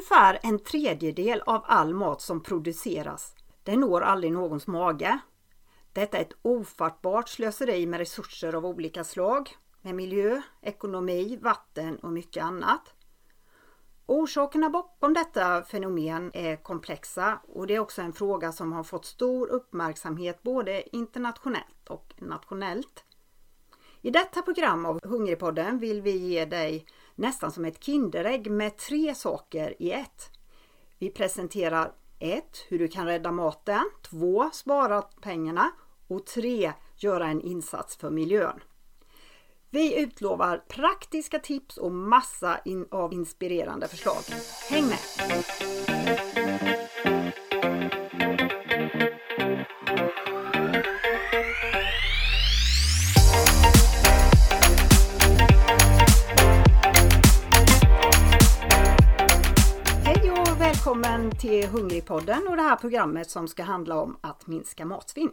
Ungefär en tredjedel av all mat som produceras, den når aldrig någons mage. Detta är ett ofattbart slöseri med resurser av olika slag, med miljö, ekonomi, vatten och mycket annat. Orsakerna bakom detta fenomen är komplexa och det är också en fråga som har fått stor uppmärksamhet både internationellt och nationellt. I detta program av Hungrigpodden vill vi ge dig nästan som ett Kinderägg med tre saker i ett. Vi presenterar 1. Hur du kan rädda maten. 2. Spara pengarna. Och 3. Göra en insats för miljön. Vi utlovar praktiska tips och massa in av inspirerande förslag. Häng med! Välkommen till Hungrigpodden och det här programmet som ska handla om att minska matsvinn.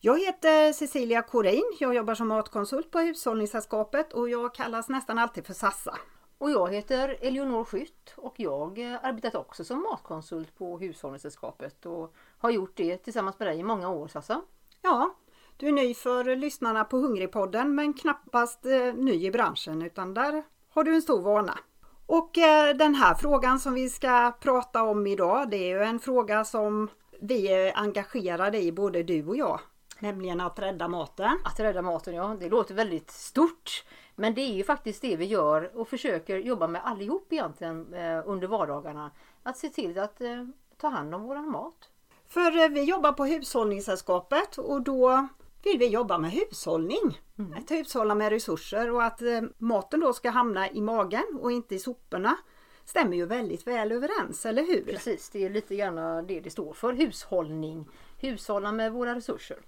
Jag heter Cecilia Korin. Jag jobbar som matkonsult på Hushållningssällskapet och jag kallas nästan alltid för Sassa. Och jag heter Eleonor Skytt och jag har arbetat också som matkonsult på Hushållningssällskapet och har gjort det tillsammans med dig i många år Sassa. Ja, du är ny för lyssnarna på Hungrigpodden men knappast eh, ny i branschen utan där har du en stor vana. Och eh, den här frågan som vi ska prata om idag det är ju en fråga som vi är engagerade i både du och jag. Nämligen att rädda maten. Att rädda maten ja, det låter väldigt stort. Men det är ju faktiskt det vi gör och försöker jobba med allihop egentligen eh, under vardagarna. Att se till att eh, ta hand om våran mat. För vi jobbar på Hushållningssällskapet och då vill vi jobba med hushållning. Mm. Att hushålla med resurser och att eh, maten då ska hamna i magen och inte i soporna. Stämmer ju väldigt väl överens, eller hur? Precis, det är lite grann det det står för. Hushållning. Hushålla med våra resurser.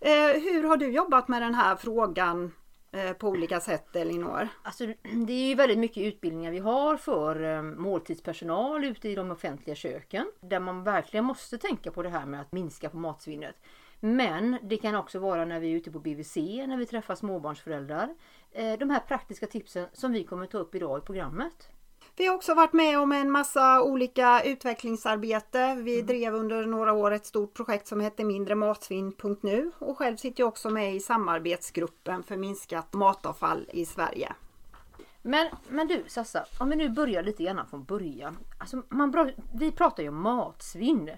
Eh, hur har du jobbat med den här frågan eh, på olika sätt Elinor? Alltså, det är ju väldigt mycket utbildningar vi har för eh, måltidspersonal ute i de offentliga köken. Där man verkligen måste tänka på det här med att minska på matsvinnet. Men det kan också vara när vi är ute på BVC, när vi träffar småbarnsföräldrar. Eh, de här praktiska tipsen som vi kommer ta upp idag i programmet. Vi har också varit med om en massa olika utvecklingsarbete. Vi drev under några år ett stort projekt som hette mindrematsvinn.nu och själv sitter jag också med i samarbetsgruppen för minskat matavfall i Sverige. Men, men du Sassa, om vi nu börjar lite grann från början. Alltså man, vi pratar ju om matsvinn.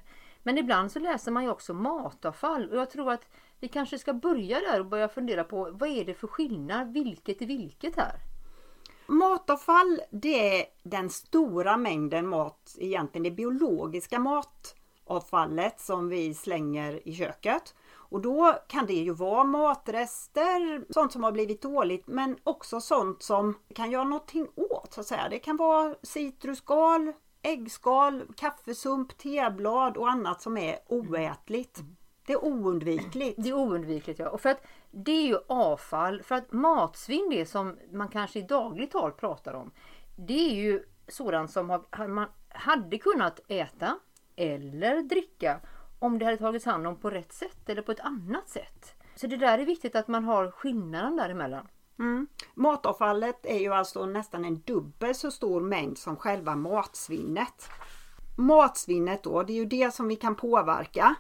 Men ibland så läser man ju också matavfall och jag tror att vi kanske ska börja där och börja fundera på vad är det för skillnad, vilket är vilket här? Matavfall det är den stora mängden mat, egentligen det biologiska matavfallet som vi slänger i köket. Och då kan det ju vara matrester, sånt som har blivit dåligt men också sånt som kan göra någonting åt så att säga. Det kan vara citrusskal, äggskal, kaffesump, teblad och annat som är oätligt. Det är oundvikligt. Det är oundvikligt ja. Och för att det är ju avfall. För att matsvinn, det som man kanske i dagligt tal pratar om. Det är ju sådant som har, man hade kunnat äta eller dricka om det hade tagits hand om på rätt sätt eller på ett annat sätt. Så det där är viktigt att man har skillnaden däremellan. Mm. Matavfallet är ju alltså nästan en dubbel så stor mängd som själva matsvinnet. Matsvinnet då, det är ju det som vi kan påverka.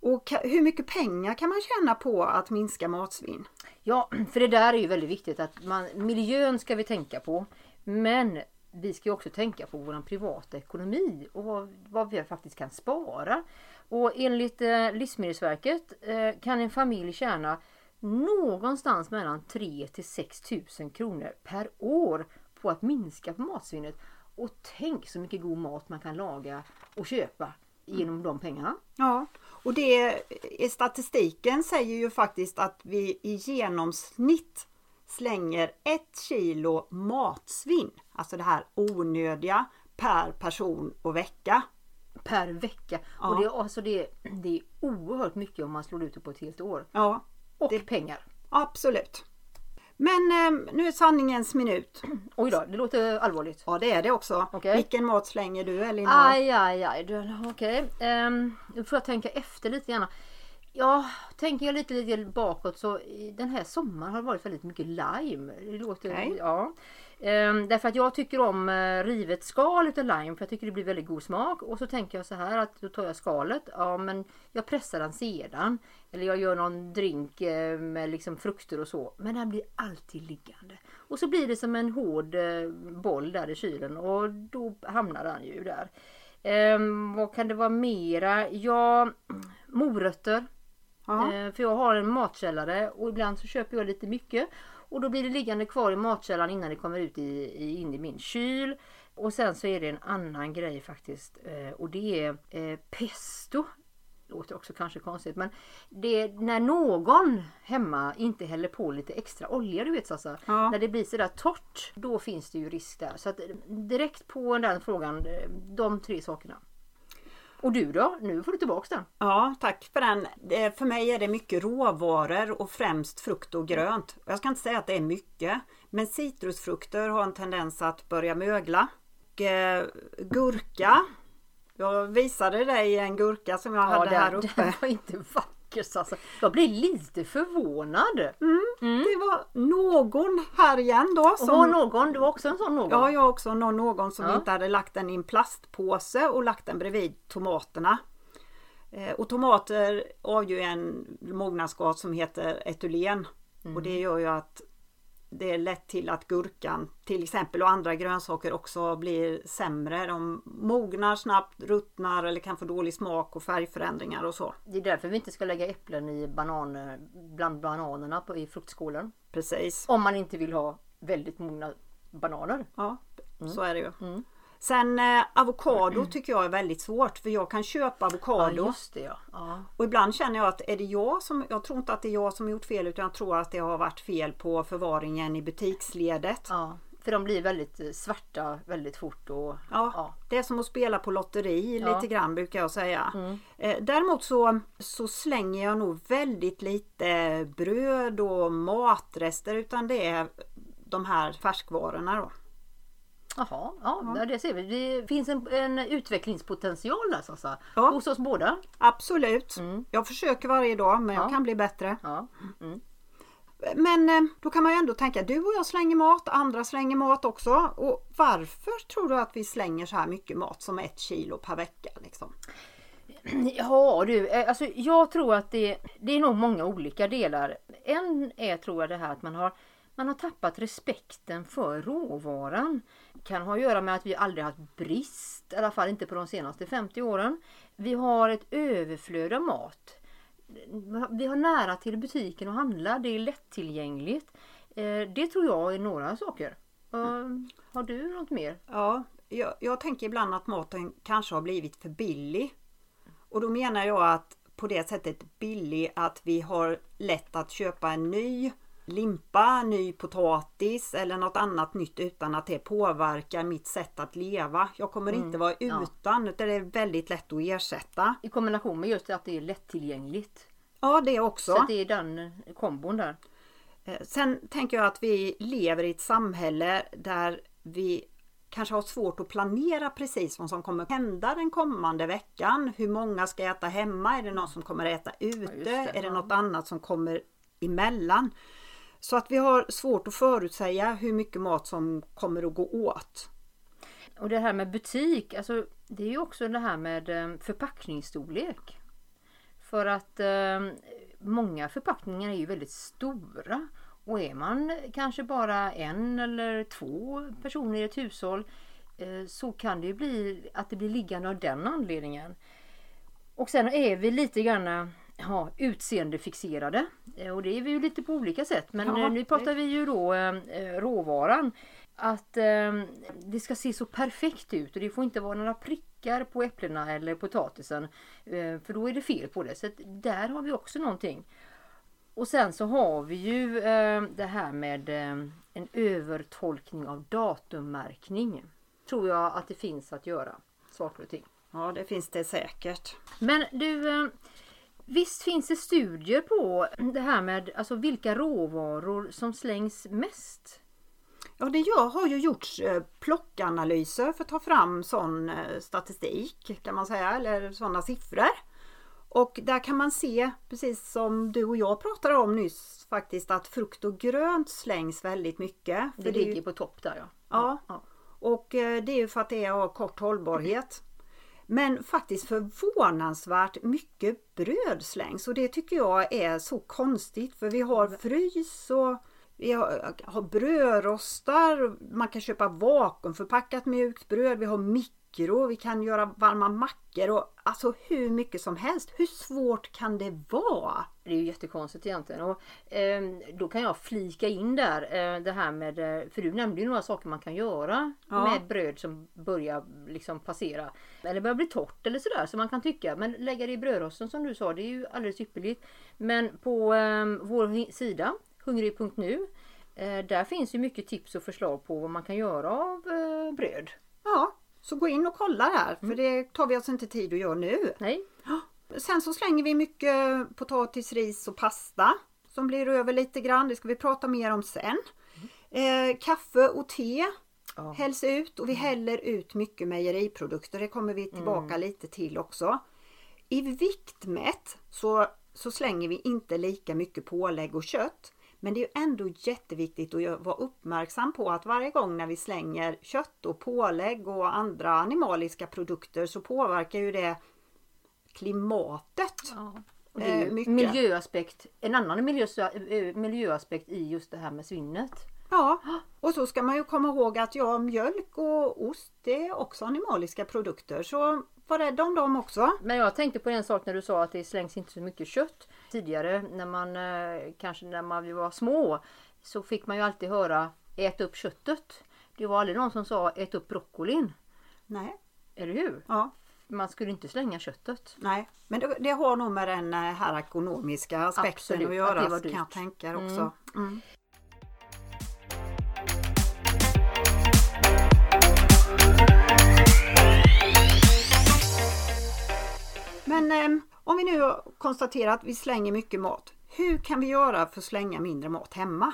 Och hur mycket pengar kan man tjäna på att minska matsvinn? Ja, för det där är ju väldigt viktigt att man, miljön ska vi tänka på. Men vi ska ju också tänka på vår privata ekonomi och vad, vad vi faktiskt kan spara. Och enligt eh, Livsmedelsverket eh, kan en familj tjäna någonstans mellan 3 till 6 tusen kronor per år på att minska på matsvinnet. Och tänk så mycket god mat man kan laga och köpa genom de pengarna. Ja, och det i statistiken säger ju faktiskt att vi i genomsnitt slänger ett kilo matsvinn, alltså det här onödiga, per person och vecka. Per vecka. Ja. Och det, är- alltså det, det är oerhört mycket om man slår ut det på ett helt år. Ja, Och Det- pengar. absolut. Men eh, nu är sanningens minut. Oj då, det låter allvarligt. Ja, det är det också. Okej. Vilken mat slänger du Elinor? Aj, aj, aj. Okej. Ehm, nu får jag tänka efter lite grann. Ja, tänker jag lite, lite bakåt så den här sommaren har det varit väldigt mycket lime. Det låter, Okej. ja. Ehm, därför att jag tycker om eh, rivet skal utav lime för jag tycker det blir väldigt god smak. Och så tänker jag så här att då tar jag skalet. Ja men jag pressar den sedan. Eller jag gör någon drink eh, med liksom frukter och så. Men den blir alltid liggande. Och så blir det som en hård eh, boll där i kylen och då hamnar den ju där. Ehm, vad kan det vara mera? Ja, morötter. Ehm, för jag har en matkällare och ibland så köper jag lite mycket. Och då blir det liggande kvar i matkällaren innan det kommer ut i, i, in i min kyl. Och sen så är det en annan grej faktiskt. Eh, och det är eh, pesto. Låter också kanske konstigt men det är när någon hemma inte häller på lite extra olja du vet Sassa. Ja. När det blir sådär torrt då finns det ju risk där. Så att eh, direkt på den frågan, de tre sakerna. Och du då? Nu får du tillbaks den. Ja, tack för den. För mig är det mycket råvaror och främst frukt och grönt. Jag ska inte säga att det är mycket, men citrusfrukter har en tendens att börja mögla. Och, eh, gurka. Jag visade dig en gurka som jag hade den, här uppe. den var inte vacker Sassa. Jag blir lite förvånad. Det var någon här igen då. Och Som, någon, det var också en sån någon? ja, jag har också någon, någon som Ja. inte hade lagt den i en plastpåse och lagt den bredvid tomaterna. Eh, Och tomater avger ju en mognadsgas som heter etylen. Och det gör ju att det är lätt till att gurkan till exempel och andra grönsaker också blir sämre. De mognar snabbt, ruttnar eller kan få dålig smak och färgförändringar och så. Det är därför vi inte ska lägga äpplen i bananer, bland bananerna på, i fruktskålen. Precis. Om man inte vill ha väldigt mogna bananer. Ja, Mm. så är det ju. Sen eh, avokado tycker jag är väldigt svårt för jag kan köpa Ja, avokado det ja. ja. och ibland känner jag att är det jag som, jag tror inte att det är jag som har gjort fel utan jag tror att det har varit fel på förvaringen i butiksledet. ja. För de blir väldigt eh, svarta väldigt fort. Och, Ja, ja. det är som att spela på lotteri Ja. lite grann brukar jag säga. Mm. Eh, Däremot så, så slänger jag nog väldigt lite bröd och matrester utan det är de här färskvarorna då. Jaha, ja, det ser vi. Det finns en, en utvecklingspotential där Sassa. Ja. Hos oss båda. Absolut. Mm. Jag försöker varje dag men Ja. jag kan bli bättre. Ja. Men eh, då kan man ju ändå tänka, du och jag slänger mat, andra slänger mat också. Och varför tror du att vi slänger så här mycket mat som ett kilo per vecka? Liksom? Ja du, eh, alltså jag tror att det, det är nog många olika delar. En är tror jag det här att man har, man har tappat respekten för råvaran. Kan ha att göra med att vi aldrig haft brist, i alla fall inte på de senaste 50 åren. Vi har ett överflöd av mat. Vi har nära till butiken och handla, det är lättillgängligt. Eh, det tror jag är några saker. Mm. Har du något mer? Ja, jag, jag tänker ibland att maten kanske har blivit för billig. Och då menar jag att på det sättet billig att vi har lätt att köpa en ny limpa, ny potatis eller något annat nytt utan att det påverkar mitt sätt att leva. Jag kommer inte vara ja. utan utan det är väldigt lätt att ersätta. I kombination med just att det är lättillgängligt. Ja, det också. Så det är den kombon där. Eh, Sen tänker jag att vi lever i ett samhälle där vi kanske har svårt att planera precis vad som kommer hända den kommande veckan. Hur många ska äta hemma? Är det någon som kommer äta ute? det, är det ja. något annat som kommer emellan? Så att vi har svårt att förutsäga hur mycket mat som kommer att gå åt. Och det här med butik, alltså det är ju också det här med eh, förpackningsstorlek. För att eh, många förpackningar är ju väldigt stora. Och är man kanske bara en eller två personer i ett hushåll eh, så kan det ju bli att det blir liggande av den anledningen. Och sen är vi lite grann eh, ja, utseendefixerade. Eh, Och det är vi ju lite på olika sätt. Men Ja, eh, nu pratar vi ju då eh, råvaran. Att det ska se så perfekt ut och det får inte vara några prickar på äpplena eller potatisen. För då är det fel på det. Så där har vi också någonting. Och sen så har vi ju det här med en övertolkning av datummärkning. Tror jag att det finns att göra. Saker och ting. Ja, det finns det säkert. Men du, visst finns det studier på det här med alltså vilka råvaror som slängs mest? Ja, det jag har ju gjorts eh, plockanalyser för att ta fram sån eh, statistik kan man säga, eller sådana siffror. Och där kan man se, precis som du och jag pratade om nyss, faktiskt att frukt och grönt slängs väldigt mycket. Det För det ligger ju, på topp där ja. Ja. Ja. Och eh, det är ju för att det har kort hållbarhet. Men faktiskt förvånansvärt mycket bröd slängs. Och det tycker jag är så konstigt för vi har frys och vi har, har brödrostar, man kan köpa vakuumförpackat mjukt bröd, vi har mikro, vi kan göra varma mackor och alltså hur mycket som helst. Hur svårt kan det vara? Det är ju jättekonstigt egentligen. Och, eh, då kan jag flika in där eh, det här med, eh, för du nämnde ju några saker man kan göra Ja. med bröd som börjar liksom passera. Eller börjar bli torrt eller sådär som man kan tycka. Men lägga det i brödrosten som du sa, det är ju alldeles ypperligt. Men på eh, vår sida, hungrig.nu, där finns ju mycket tips och förslag på vad man kan göra av eh, bröd. Ja, så gå in och kolla här för det tar vi oss inte tid att göra nu. Nej, Sen så slänger vi mycket potatis, ris och pasta som blir över lite grann. Det ska vi prata mer om sen. Eh, kaffe och te Ja. hälls ut och vi häller ut mycket mejeriprodukter. Det kommer vi tillbaka lite till också. I viktmätt så, så slänger vi inte lika mycket pålägg och kött. Men det är ju ändå jätteviktigt att vara uppmärksam på att varje gång när vi slänger kött och pålägg och andra animaliska produkter så påverkar ju det klimatet. Ja. Och det är Eh, mycket. miljöaspekt, en annan miljö, eh, miljöaspekt i just det här med svinnet. Ja, och så ska man ju komma ihåg att ja, mjölk och ost det är också animaliska produkter. Så var rädda om dem också. Men jag tänkte på en sak när du sa att det slängs inte så mycket kött. Tidigare när man eh, kanske när man var små så fick man ju alltid höra ät upp köttet. Det var aldrig någon som sa ät upp broccolin. Nej, Eller hur? ja, Man skulle inte slänga köttet. nej. Men det, det har nog med den eh, här ekonomiska aspekten Absolut, att göra att det var kan jag tänka också. Mm. Men eh, om vi nu konstaterar att vi slänger mycket mat. Hur kan vi göra för att slänga mindre mat hemma?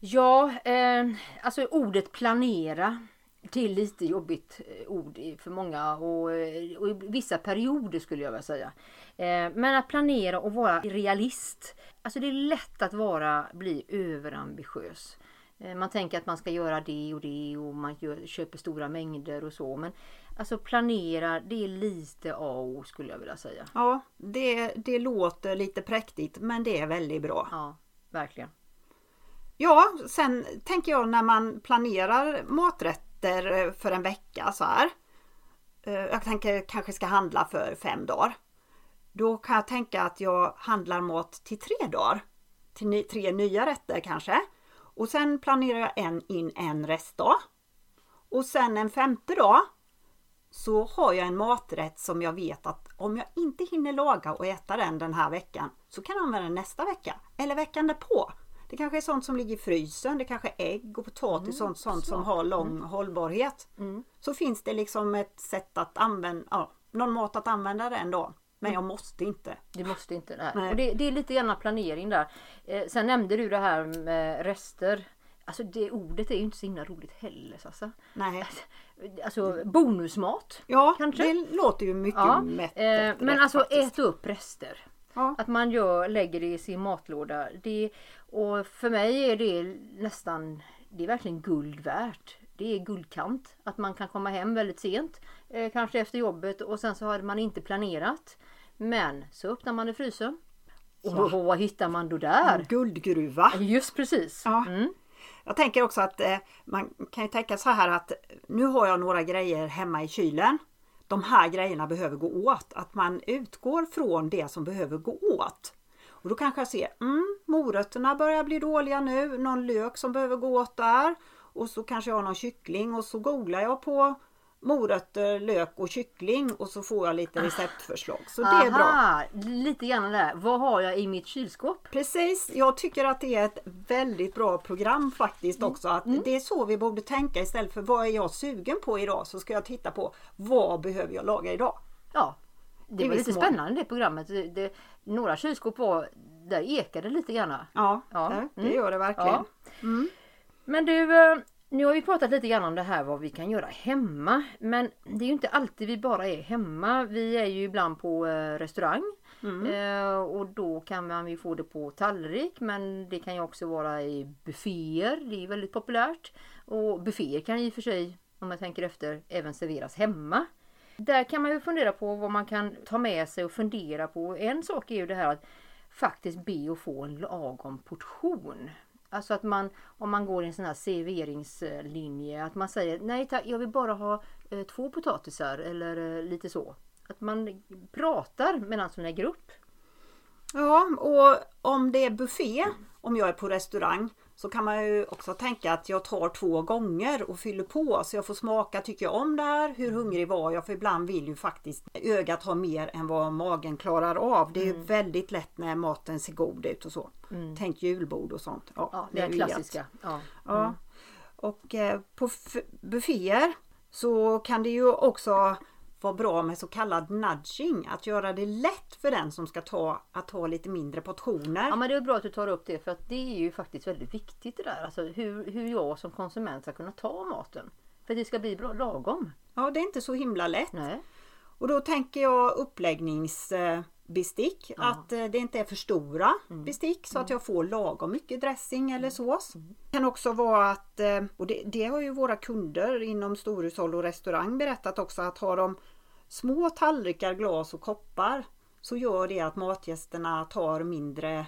Ja, eh, alltså ordet planera. Det är lite jobbigt eh, ord för många och, eh, och i vissa perioder skulle jag vilja säga. Eh, men att planera och vara realist. Alltså det är lätt att vara, bli överambitiös. Eh, Man tänker att man ska göra det och det och man gör, köper stora mängder och så. Men alltså planera, det är lite A och O skulle jag vilja säga. Ja, det, det låter lite präktigt men det är väldigt bra. Ja, verkligen. Ja, sen tänker jag när man planerar maträtter eh, för en vecka så här. eh, Jag tänker kanske ska handla för fem dagar. Då kan jag tänka att jag handlar mat till tre dagar. Till tre nya rätter kanske. Och sen planerar jag en in en restdag. Och sen en femte dag så har jag en maträtt som jag vet att om jag inte hinner laga och äta den den här veckan så kan jag använda den nästa vecka eller veckan därpå. Det kanske är sånt som ligger i frysen, det kanske är ägg och potatis, sånt, sånt som har lång hållbarhet. Så finns det liksom ett sätt att använda, ja, någon mat att använda den dagen. Men jag måste inte. Det måste inte. Nej. Nej. Och det, det är lite grann planering där. Eh, sen nämnde du det här med rester. Alltså det ordet är ju inte så himla roligt heller. Alltså, Nej. alltså bonusmat. Ja, Kanske. det låter ju mycket Ja, mätt. eh, men alltså faktiskt. äta upp rester. Ja. Att man gör, lägger det i sin matlåda. Det, och för mig är det nästan, det är verkligen guld värt. Det är guldkant. Att man kan komma hem väldigt sent. Eh, kanske efter jobbet och sen så har man inte planerat. Men så öppnar man i frysen. Och vad hittar man då där? En guldgruva. Just precis. Ja. Mm. Jag tänker också att eh, man kan ju tänka så här att nu har jag några grejer hemma i kylen. De här grejerna behöver gå åt. Att man utgår från det som behöver gå åt. Och då kanske jag ser, mm, morötterna börjar bli dåliga nu, någon lök som behöver gå åt där. Och så kanske jag har någon kyckling och så googlar jag på morötter, lök och kyckling och så får jag lite receptförslag. Så det är bra. Aha, lite grann där. Vad har jag i mitt kylskåp? Precis, jag tycker att det är ett väldigt bra program faktiskt Mm. också. Att Det är så vi borde tänka istället för vad är jag sugen på idag så ska jag titta på vad behöver jag laga idag. Ja, det var lite mån. spännande det programmet. Det, det, några kylskåp var, där ekade lite grann. Ja, Ja, det, det mm. gör det verkligen. Ja. Men du, eh, nu har vi pratat lite grann om det här vad vi kan göra hemma. Men det är ju inte alltid vi bara är hemma. Vi är ju ibland på eh, restaurang. Eh, och då kan man ju få det på tallrik men det kan ju också vara i bufféer. Det är väldigt populärt. Och bufféer kan i och för sig, om man tänker efter, även serveras hemma. Där kan man ju fundera på vad man kan ta med sig och fundera på. En sak är ju det här att faktiskt be och få en lagom portion. Alltså att man, om man går i en sån här serveringslinje, att man säger nej tack, jag vill bara ha eh, två potatisar eller eh, lite så. Att man pratar medan man lägger grupp. Ja, och om det är buffé, om jag är på restaurang, så kan man ju också tänka att jag tar två gånger och fyller på så jag får smaka, tycker jag om det här? Hur hungrig var jag? För ibland vill ju faktiskt ögat ha mer än vad magen klarar av. Det är mm. väldigt lätt när maten ser god ut och så. Mm. Tänk julbord och sånt. Ja, ja det är klassiska. Ja. ja. Mm. Och eh, på bufféer så kan det ju också vara bra med så kallad nudging. Att göra det lätt för den som ska ta att ta lite mindre portioner. Ja men det är bra att du tar upp det för att det är ju faktiskt väldigt viktigt det där. Alltså hur, hur jag som konsument ska kunna ta maten. För att det ska bli bra, lagom. Ja det är inte så himla lätt. Nej. Och då tänker jag uppläggningsbestick. Ja. Att eh, det inte är för stora mm. bestick så att jag får lagom mycket dressing eller mm. sås. Mm. Det kan också vara att, eh, och det, det, har ju våra kunder inom storhushåll och restaurang berättat också, att har de små tallrikar, glas och koppar så gör det att matgästerna tar mindre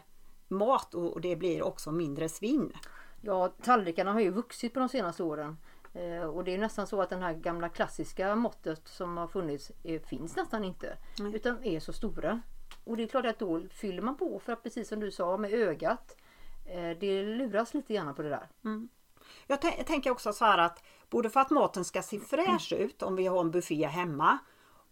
mat och det blir också mindre svinn. Ja, tallrikarna har ju vuxit på de senaste åren. Eh, och det är nästan så att den här gamla klassiska måttet som har funnits eh, finns nästan inte. Mm. Utan är så stora. Och det är klart att då fyller man på för att precis som du sa med ögat. Eh, det luras lite grann på det där. Mm. Jag, jag tänker också så här att både för att maten ska se fräsch ut om vi har en buffé hemma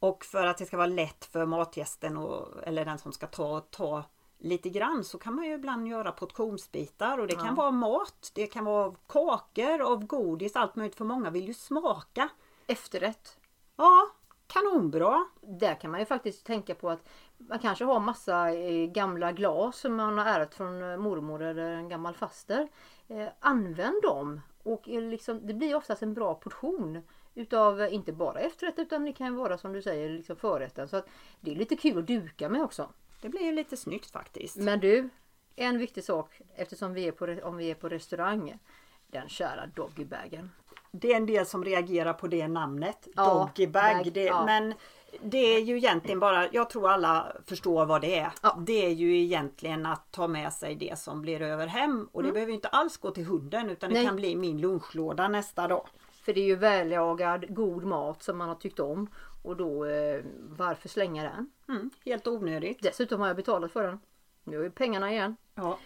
och för att det ska vara lätt för matgästen och, eller den som ska ta, ta lite grann så kan man ju ibland göra portionsbitar och det kan vara mat, det kan vara kakor av godis, allt möjligt för många vill ju smaka. Efterrätt. Ja, kanonbra. Där kan man ju faktiskt tänka på att man kanske har massa eh, gamla glas som man har ärvt från eh, mormor eller en gammal faster. Eh, använd dem och liksom, det blir oftast en bra portion utav inte bara efterrätt utan det kan vara som du säger liksom förrätten. Så att det är lite kul att duka med också. Det blir lite snyggt faktiskt. Men du, en viktig sak eftersom vi är på, om vi är på restaurang. Den kära doggybagen. Det är en del som reagerar på det namnet. Ja, doggybag. Det, ja. Men det är ju egentligen bara, jag tror alla förstår vad det är. Ja. Det är ju egentligen att ta med sig det som blir över hem. Och det mm. behöver inte alls gå till hunden utan det Nej. kan bli min lunchlåda nästa dag. För det är ju vällagad, god mat som man har tyckt om. Och då, eh, varför slänga den? Mm, helt onödigt. Dessutom har jag betalat för den. Nu är pengarna igen. Ja.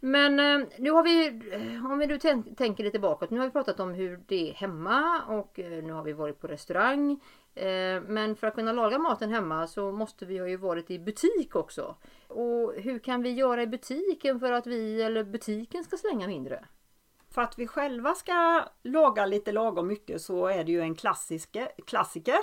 Men eh, nu har vi, eh, om vi nu tänker lite bakåt. Nu har vi pratat om hur det är hemma och eh, nu har vi varit på restaurang. Eh, men för att kunna laga maten hemma så måste vi ha ju varit i butik också. Och hur kan vi göra i butiken för att vi eller butiken ska slänga mindre? För att vi själva ska laga lite lagom mycket så är det ju en klassiker, klassiker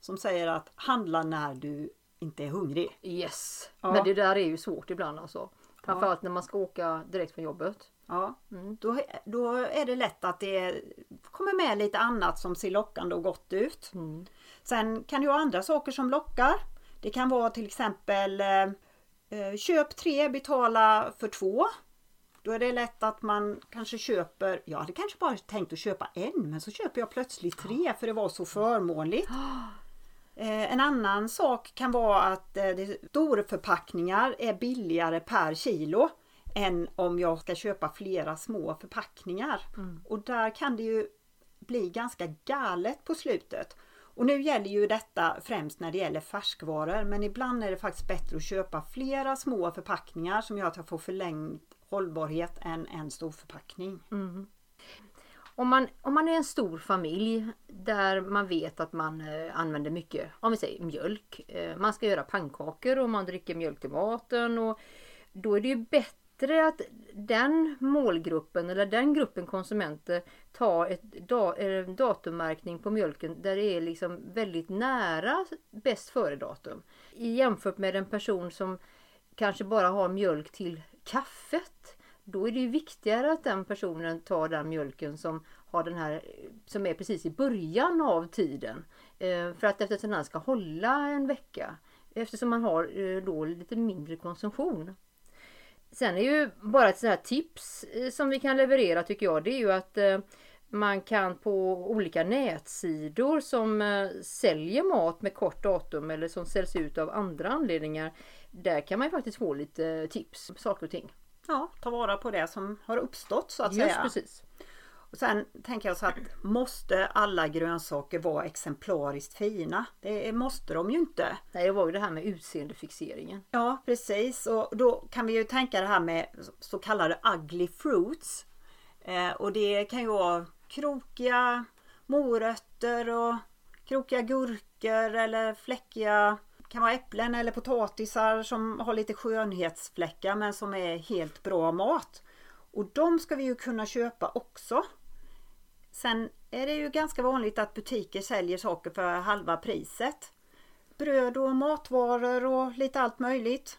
som säger att handla när du inte är hungrig. Yes, ja. men det där är ju svårt ibland alltså. Framförallt när man ska åka direkt från jobbet. Ja, mm. då, då är det lätt att det kommer med lite annat som ser lockande och gott ut. Mm. Sen kan det vara andra saker som lockar. Det kan vara till exempel eh, eh köp tre, betala för två. Då är det lätt att man kanske köper, jag hade kanske bara tänkt att köpa en men så köper jag plötsligt tre för det var så förmånligt. Eh, en annan sak kan vara att eh, storförpackningar är billigare per kilo än om jag ska köpa flera små förpackningar. Mm. Och där kan det ju bli ganska galet på slutet. Och nu gäller ju detta främst när det gäller färskvaror men ibland är det faktiskt bättre att köpa flera små förpackningar som gör att jag får förlängd hållbarhet än en stor förpackning. Mm. Om, man, om man är en stor familj där man vet att man eh, använder mycket, om vi säger mjölk. Eh, man ska göra pannkakor och man dricker mjölk till maten. Och då är det ju bättre att den målgruppen eller den gruppen konsumenter tar ett da, eh, datummärkning på mjölken där det är liksom väldigt nära bäst före datum. Jämfört med en person som kanske bara har mjölk till kaffet. Då är det ju viktigare att den personen tar den mjölken som har den här som är precis i början av tiden. Eh, för att eftersom den ska hålla en vecka. Eftersom man har eh, då lite mindre konsumtion. Sen är ju bara ett sånt här tips eh, som vi kan leverera tycker jag. Det är ju att man kan på olika nätsidor som eh, säljer mat med kort datum eller som säljs ut av andra anledningar. Där kan man faktiskt få lite tips, saker och ting. Ja, ta vara på det som har uppstått så att Just säga. precis. Och sen tänker jag så att måste alla grönsaker vara exemplariskt fina? Det måste de ju inte. Nej, det var ju det här med utseendefixeringen. Ja precis och då kan vi ju tänka det här med så kallade ugly fruits. Eh, och det kan ju vara krokiga morötter och krokiga gurkor eller fläckiga kan vara äpplen eller potatisar som har lite skönhetsfläckar men som är helt bra mat. Och de ska vi ju kunna köpa också. Sen är det ju ganska vanligt att butiker säljer saker för halva priset. Bröd och matvaror och lite allt möjligt.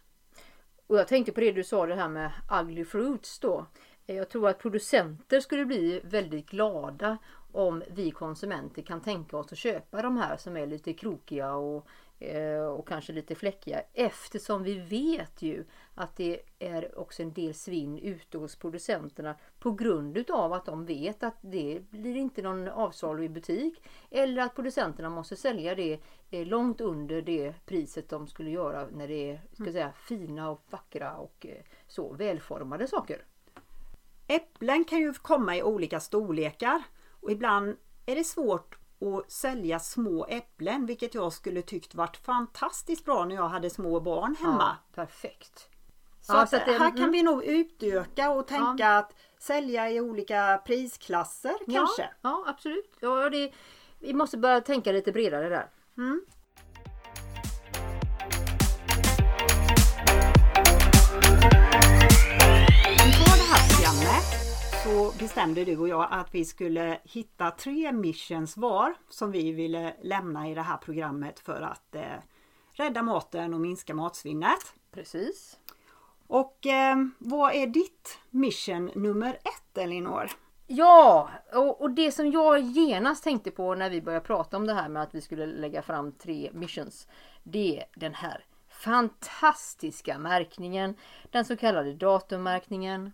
Och jag tänkte på det du sa det här med ugly fruits då. Eh, jag tror att producenter skulle bli väldigt glada om vi konsumenter kan tänka oss att köpa de här som är lite krokiga och, eh, och kanske lite fläckiga. Eftersom vi vet ju att det är också en del svinn ute hos producenterna på grund utav att de vet att det blir inte någon avsalu i butik. Eller att producenterna måste sälja det eh, långt under det priset de skulle göra när det är ska säga, fina och vackra och så välformade saker. Äpplen kan ju komma i olika storlekar och ibland är det svårt att sälja små äpplen vilket jag skulle tyckt varit fantastiskt bra när jag hade små barn hemma. Ja, perfekt. Så, Ja, så det- här kan mm. vi nog utöka och tänka att sälja i olika prisklasser kanske. Ja, ja absolut. Ja, det, vi måste börja tänka lite bredare där. Mm. Så bestämde du och jag att vi skulle hitta tre missions var som vi ville lämna i det här programmet för att eh, rädda maten och minska matsvinnet. Precis. Och eh, vad är ditt mission nummer ett Elinor? Ja, och, och det som jag genast tänkte på när vi började prata om det här med att vi skulle lägga fram tre missions. Det är den här fantastiska märkningen. Den så kallade datummärkningen.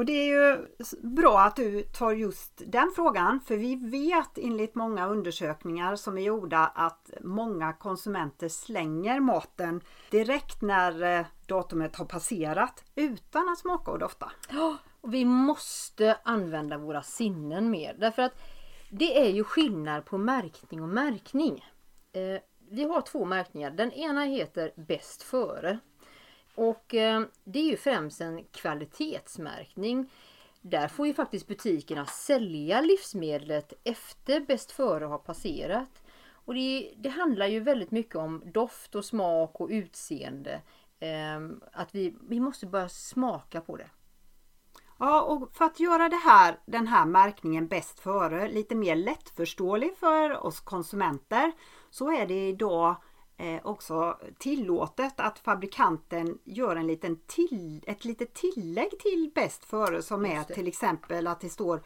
Och det är ju bra att du tar just den frågan för vi vet enligt många undersökningar som är gjorda att många konsumenter slänger maten direkt när eh, datumet har passerat utan att smaka och dofta. Och vi måste använda våra sinnen mer. Därför att det är ju skillnad på märkning och märkning. Eh, vi har två märkningar. Den ena heter Bäst före. Och eh, det är ju främst en kvalitetsmärkning. Där får ju faktiskt butikerna sälja livsmedlet efter Bäst före har passerat. Och det, det handlar ju väldigt mycket om doft och smak och utseende. Eh, att vi, vi måste börja smaka på det. Ja, och för att göra det här, den här märkningen bäst före lite mer lättförståelig för oss konsumenter så är det idag också tillåtet att fabrikanten gör en liten till, ett litet tillägg till bäst före som är till exempel att det står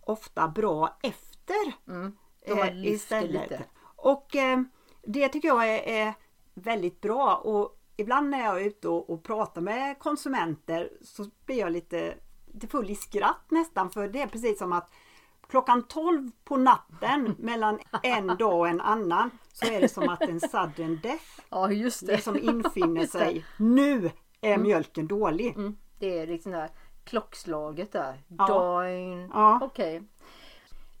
ofta bra efter Mm. Eh, istället. lite. Och eh, det tycker jag är, är väldigt bra och ibland när jag är ute och, och pratar med konsumenter så blir jag lite, lite full i skratt nästan för det är precis som att klockan 12 på natten mellan en dag och en annan så är det som att en sudden death Ja just det det. som infinner sig. Nu är mjölken dålig. Mm, det är liksom det här klockslaget där. Ja. Doin. Ja. Okej.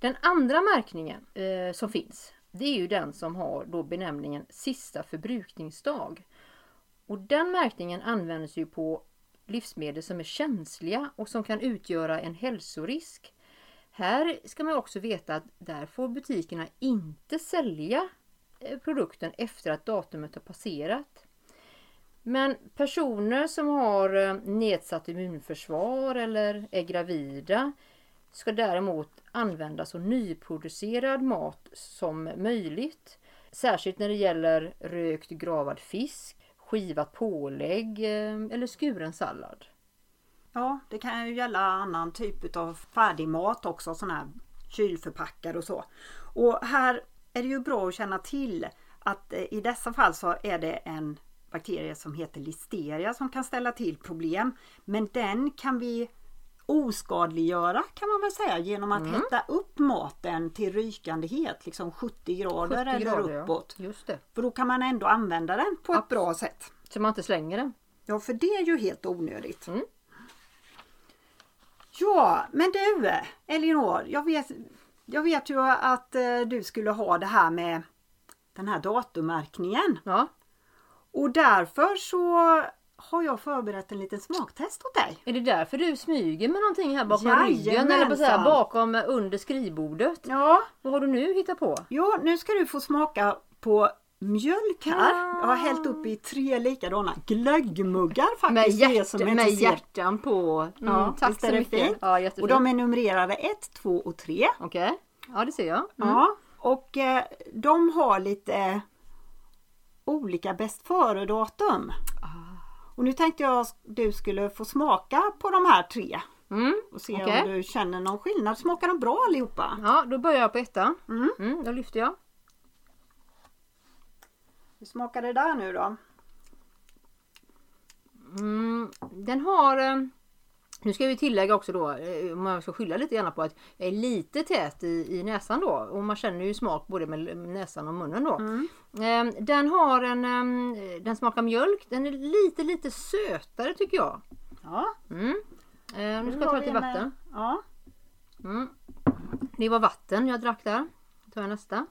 Den andra märkningen eh, som finns. Det är ju den som har då benämningen sista förbrukningsdag. Och den märkningen används ju på livsmedel som är känsliga och som kan utgöra en hälsorisk. Här ska man också veta att där får butikerna inte sälja eh, produkten efter att datumet har passerat. Men personer som har eh, nedsatt immunförsvar eller är gravida ska däremot använda så nyproducerad mat som möjligt. Särskilt när det gäller rökt gravad fisk, skivat pålägg eh, eller skuren sallad. Ja, det kan ju gälla annan typ av färdigmat också, sån här kylförpackad och så. Och här är det ju bra att känna till att eh, i dessa fall så är det en bakterie som heter listeria som kan ställa till problem. Men den kan vi oskadliggöra kan man väl säga genom att Mm. hetta upp maten till rykande het, liksom 70 grader 70 eller grader, ja. uppåt. Just det. För då kan man ändå använda den på ett bra sätt. Så man inte slänger den. Ja, för det är ju helt onödigt. Mm. Ja, men du Elinor, jag vet, jag vet ju att eh, du skulle ha det här med den här datummärkningen. Ja. Och därför så har jag förberett en liten smaktest åt dig. Är det därför du smyger med någonting här bakom ryggen? Eller på så här, Jajamensan. bakom eh, under skrivbordet? Ja, Vad har du nu hittat på? jo, nu ska du få smaka på mjölk här. Ja. Jag har hällt upp i tre likadana glöggmuggar faktiskt. Med, hjärt, som med hjärtan på. Mm, Ja, tack så mycket. Ja, Och de är numrerade 1, 2 och 3. Okej. Ja, det ser jag. Mm. Ja, och eh, de har lite olika bäst före-datum. Ah. Och nu tänkte jag att du skulle få smaka på de här tre Mm. och se Okej. om du känner någon skillnad. Smakar de bra allihopa? Ja, då börjar jag på ettan. Mm. Mm, då lyfter jag. Hur smakar det där nu då? Mm, den har... eh, Nu ska vi tillägga också då, eh, om jag ska skylla lite grann på att jag är lite tät i, i näsan då. Och man känner ju smak både med näsan och munnen då. Mm. Eh, Den har en... eh, Den smakar mjölk. Den är lite, lite sötare tycker jag. Ja, Mm. Eh, Nu ska jag ta lite en, vatten. eh, Ja, Mm. Det var vatten jag drack där. Då tar jag nästa.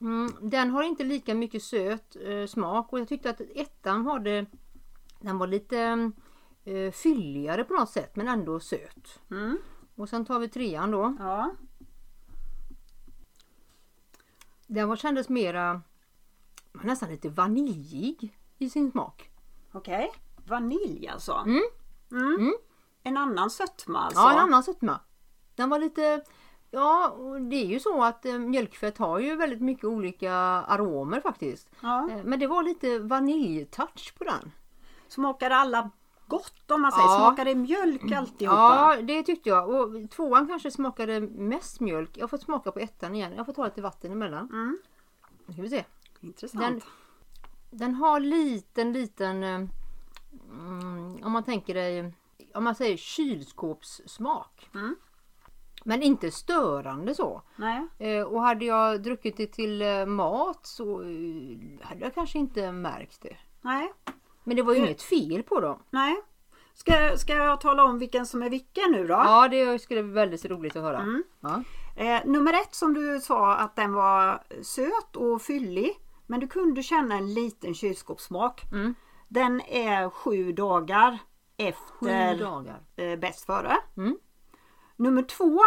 Mm, den har inte lika mycket söt eh, smak och jag tyckte att ettan hade Den var lite eh, fylligare på något sätt men ändå söt. mm. Och sen tar vi trean då. ja. Den var, kändes mera nästan lite vaniljig i sin smak. okej. Vanilj alltså. Mm. Mm. Mm. En annan sötma alltså. Ja, en annan sötma. Den var lite Ja, och det är ju så att eh, mjölkfett har ju väldigt mycket olika aromer faktiskt. Ja. Eh, Men det var lite vaniljtouch på den. Smakar alla gott om man säger? Ja. Smakar det mjölk alltihopa? Ja, det tyckte jag. Och tvåan kanske smakade mest mjölk. Jag får smaka på ettan igen. Jag får ta lite vatten emellan. Mm. Nu ska vi se. Intressant. Den, den har liten, liten... eh, Mm, om man tänker dig... Om man säger kylskåpssmak. Mm. Men inte störande så. Eh, Och hade jag druckit det till eh, mat så eh, hade jag kanske inte märkt det. Nej. Men det var ju Det- inget fel på dem. Nej. Ska, ska jag tala om vilken som är vilken nu då? Ja, det skulle bli väldigt roligt att höra. Mm. Ja. Eh, nummer ett som du sa att den var söt och fyllig. Men du kunde känna en liten kylskåpssmak. Mm. Den är sju dagar Sju efter dagar. eh, bäst före. Mm. Nummer två,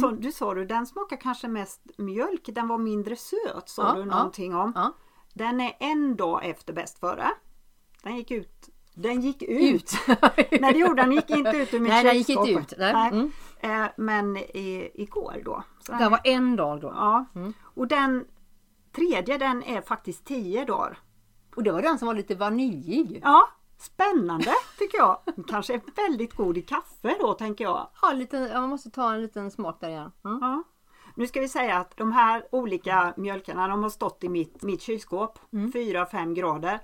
så, du sa du, den smakar kanske mest mjölk. Den var mindre söt sa Ja, du ja. någonting om. Ja. Den är en dag efter bäst före. Den gick ut. Den gick ut. Nej det gjorde den gick inte ut ur mitt Nej, den gick kylskåp. inte ut. Nej. Mm. Eh, men i, igår då. Så Den var en dag då. Ja. Mm. Och den tredje den är faktiskt 10 dagar. Och det var den som var lite vaniljig. Ja, spännande tycker jag. Kanske är väldigt god i kaffe då tänker jag. Ja, lite, man måste ta en liten smak där igen. Mm. Ja. Nu ska vi säga att de här olika mjölkarna de har stått i mitt, mitt kylskåp. Mm. 4-5 grader.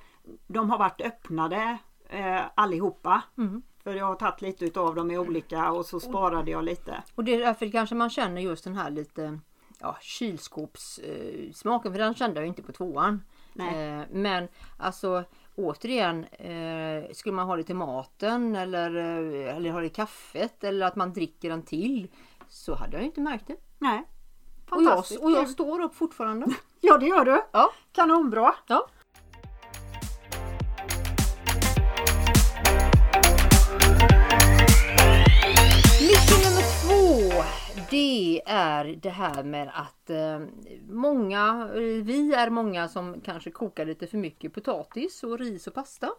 De har varit öppnade eh, allihopa. Mm. För jag har tagit lite utav dem i olika och så sparade jag lite. Och det är därför kanske man känner just den här lite ja, kylskåpssmaken. För den kände jag inte på tvåan. Nej. Eh, men alltså återigen, eh, skulle man ha det till maten eller, eh, eller ha det i kaffet eller att man dricker den till så hade jag inte märkt det. Nej. Och jag, och jag står upp fortfarande. Ja det gör du. Ja. Kanonbra. Ja. Det är det här med att eh, många, vi är många som kanske kokar lite för mycket potatis och ris och pasta.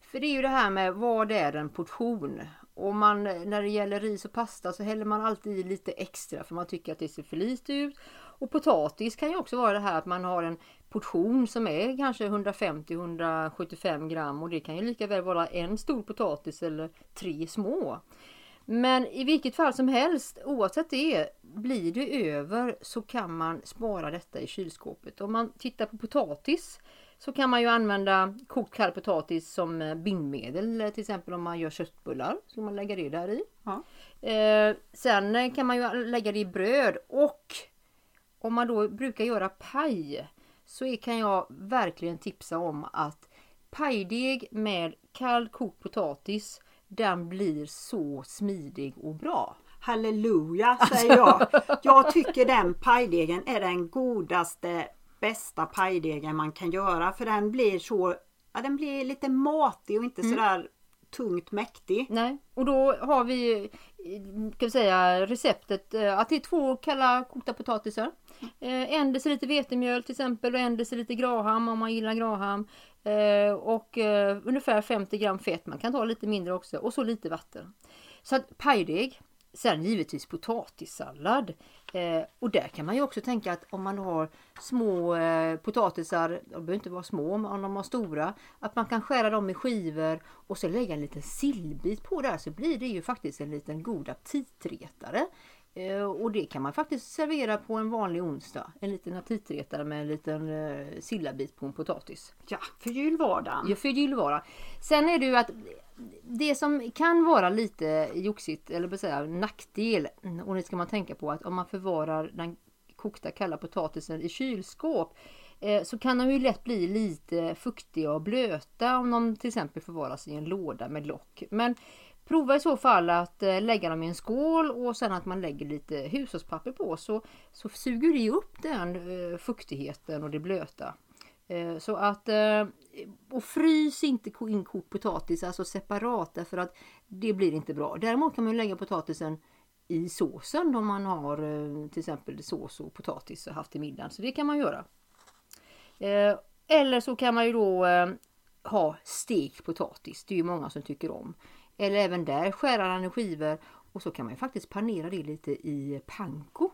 För det är ju det här med vad är en portion? Och man, när det gäller ris och pasta så häller man alltid i lite extra för man tycker att det ser för lite ut. Och potatis kan ju också vara det här att man har en portion som är kanske 150-175 gram och det kan ju lika väl vara en stor potatis eller tre små. Men i vilket fall som helst, oavsett det, blir det över så kan man spara detta i kylskåpet. Om man tittar på potatis så kan man ju använda kokt kall potatis som eh, bindmedel till exempel om man gör köttbullar. Så man lägger det där i. Ja. Eh, sen kan man ju lägga det i bröd och om man då brukar göra paj så kan jag verkligen tipsa om att pajdeg med kall kokt potatis den blir så smidig och bra. Halleluja säger jag. Jag tycker den pajdegen är den godaste, bästa pajdegen man kan göra för den blir så, ja, den blir lite matig och inte mm. sådär tungt mäktig. Nej, och då har vi kan vi säga receptet eh, att det är två kalla kokta potatisar. Eh, en deciliter vetemjöl till exempel och en deciliter graham om man gillar graham. Eh, och eh, ungefär 50 gram fett, man kan ta lite mindre också och så lite vatten. Så att pajdeg Sen givetvis potatissallad. Eh, och där kan man ju också tänka att om man har små eh, potatisar, de behöver inte vara små, men om de har stora, att man kan skära dem i skivor och så lägga en liten sillbit på där så blir det ju faktiskt en liten god aptitretare. Eh, och det kan man faktiskt servera på en vanlig onsdag. En liten aptitretare med en liten eh, sillabit på en potatis. Ja, för julvardagen. Ja, för julvardagen. Sen är det ju att det som kan vara lite joxigt eller säga nackdel och det ska man tänka på att om man förvarar den kokta kalla potatisen i kylskåp eh, så kan de ju lätt bli lite fuktiga och blöta om de till exempel förvaras i en låda med lock. Men prova i så fall att eh, lägga dem i en skål och sen att man lägger lite hushållspapper på så, så suger det upp den eh, fuktigheten och det blöta. Eh, så att, och frys inte in kokt potatis alltså separat därför att det blir inte bra. Däremot kan man lägga potatisen i såsen om man har till exempel sås och potatis och haft till middagen. Så det kan man göra. Eller så kan man ju då ha stekt potatis. Det är ju många som tycker om. Eller även där skära den i skivor och så kan man ju faktiskt panera det lite i panko.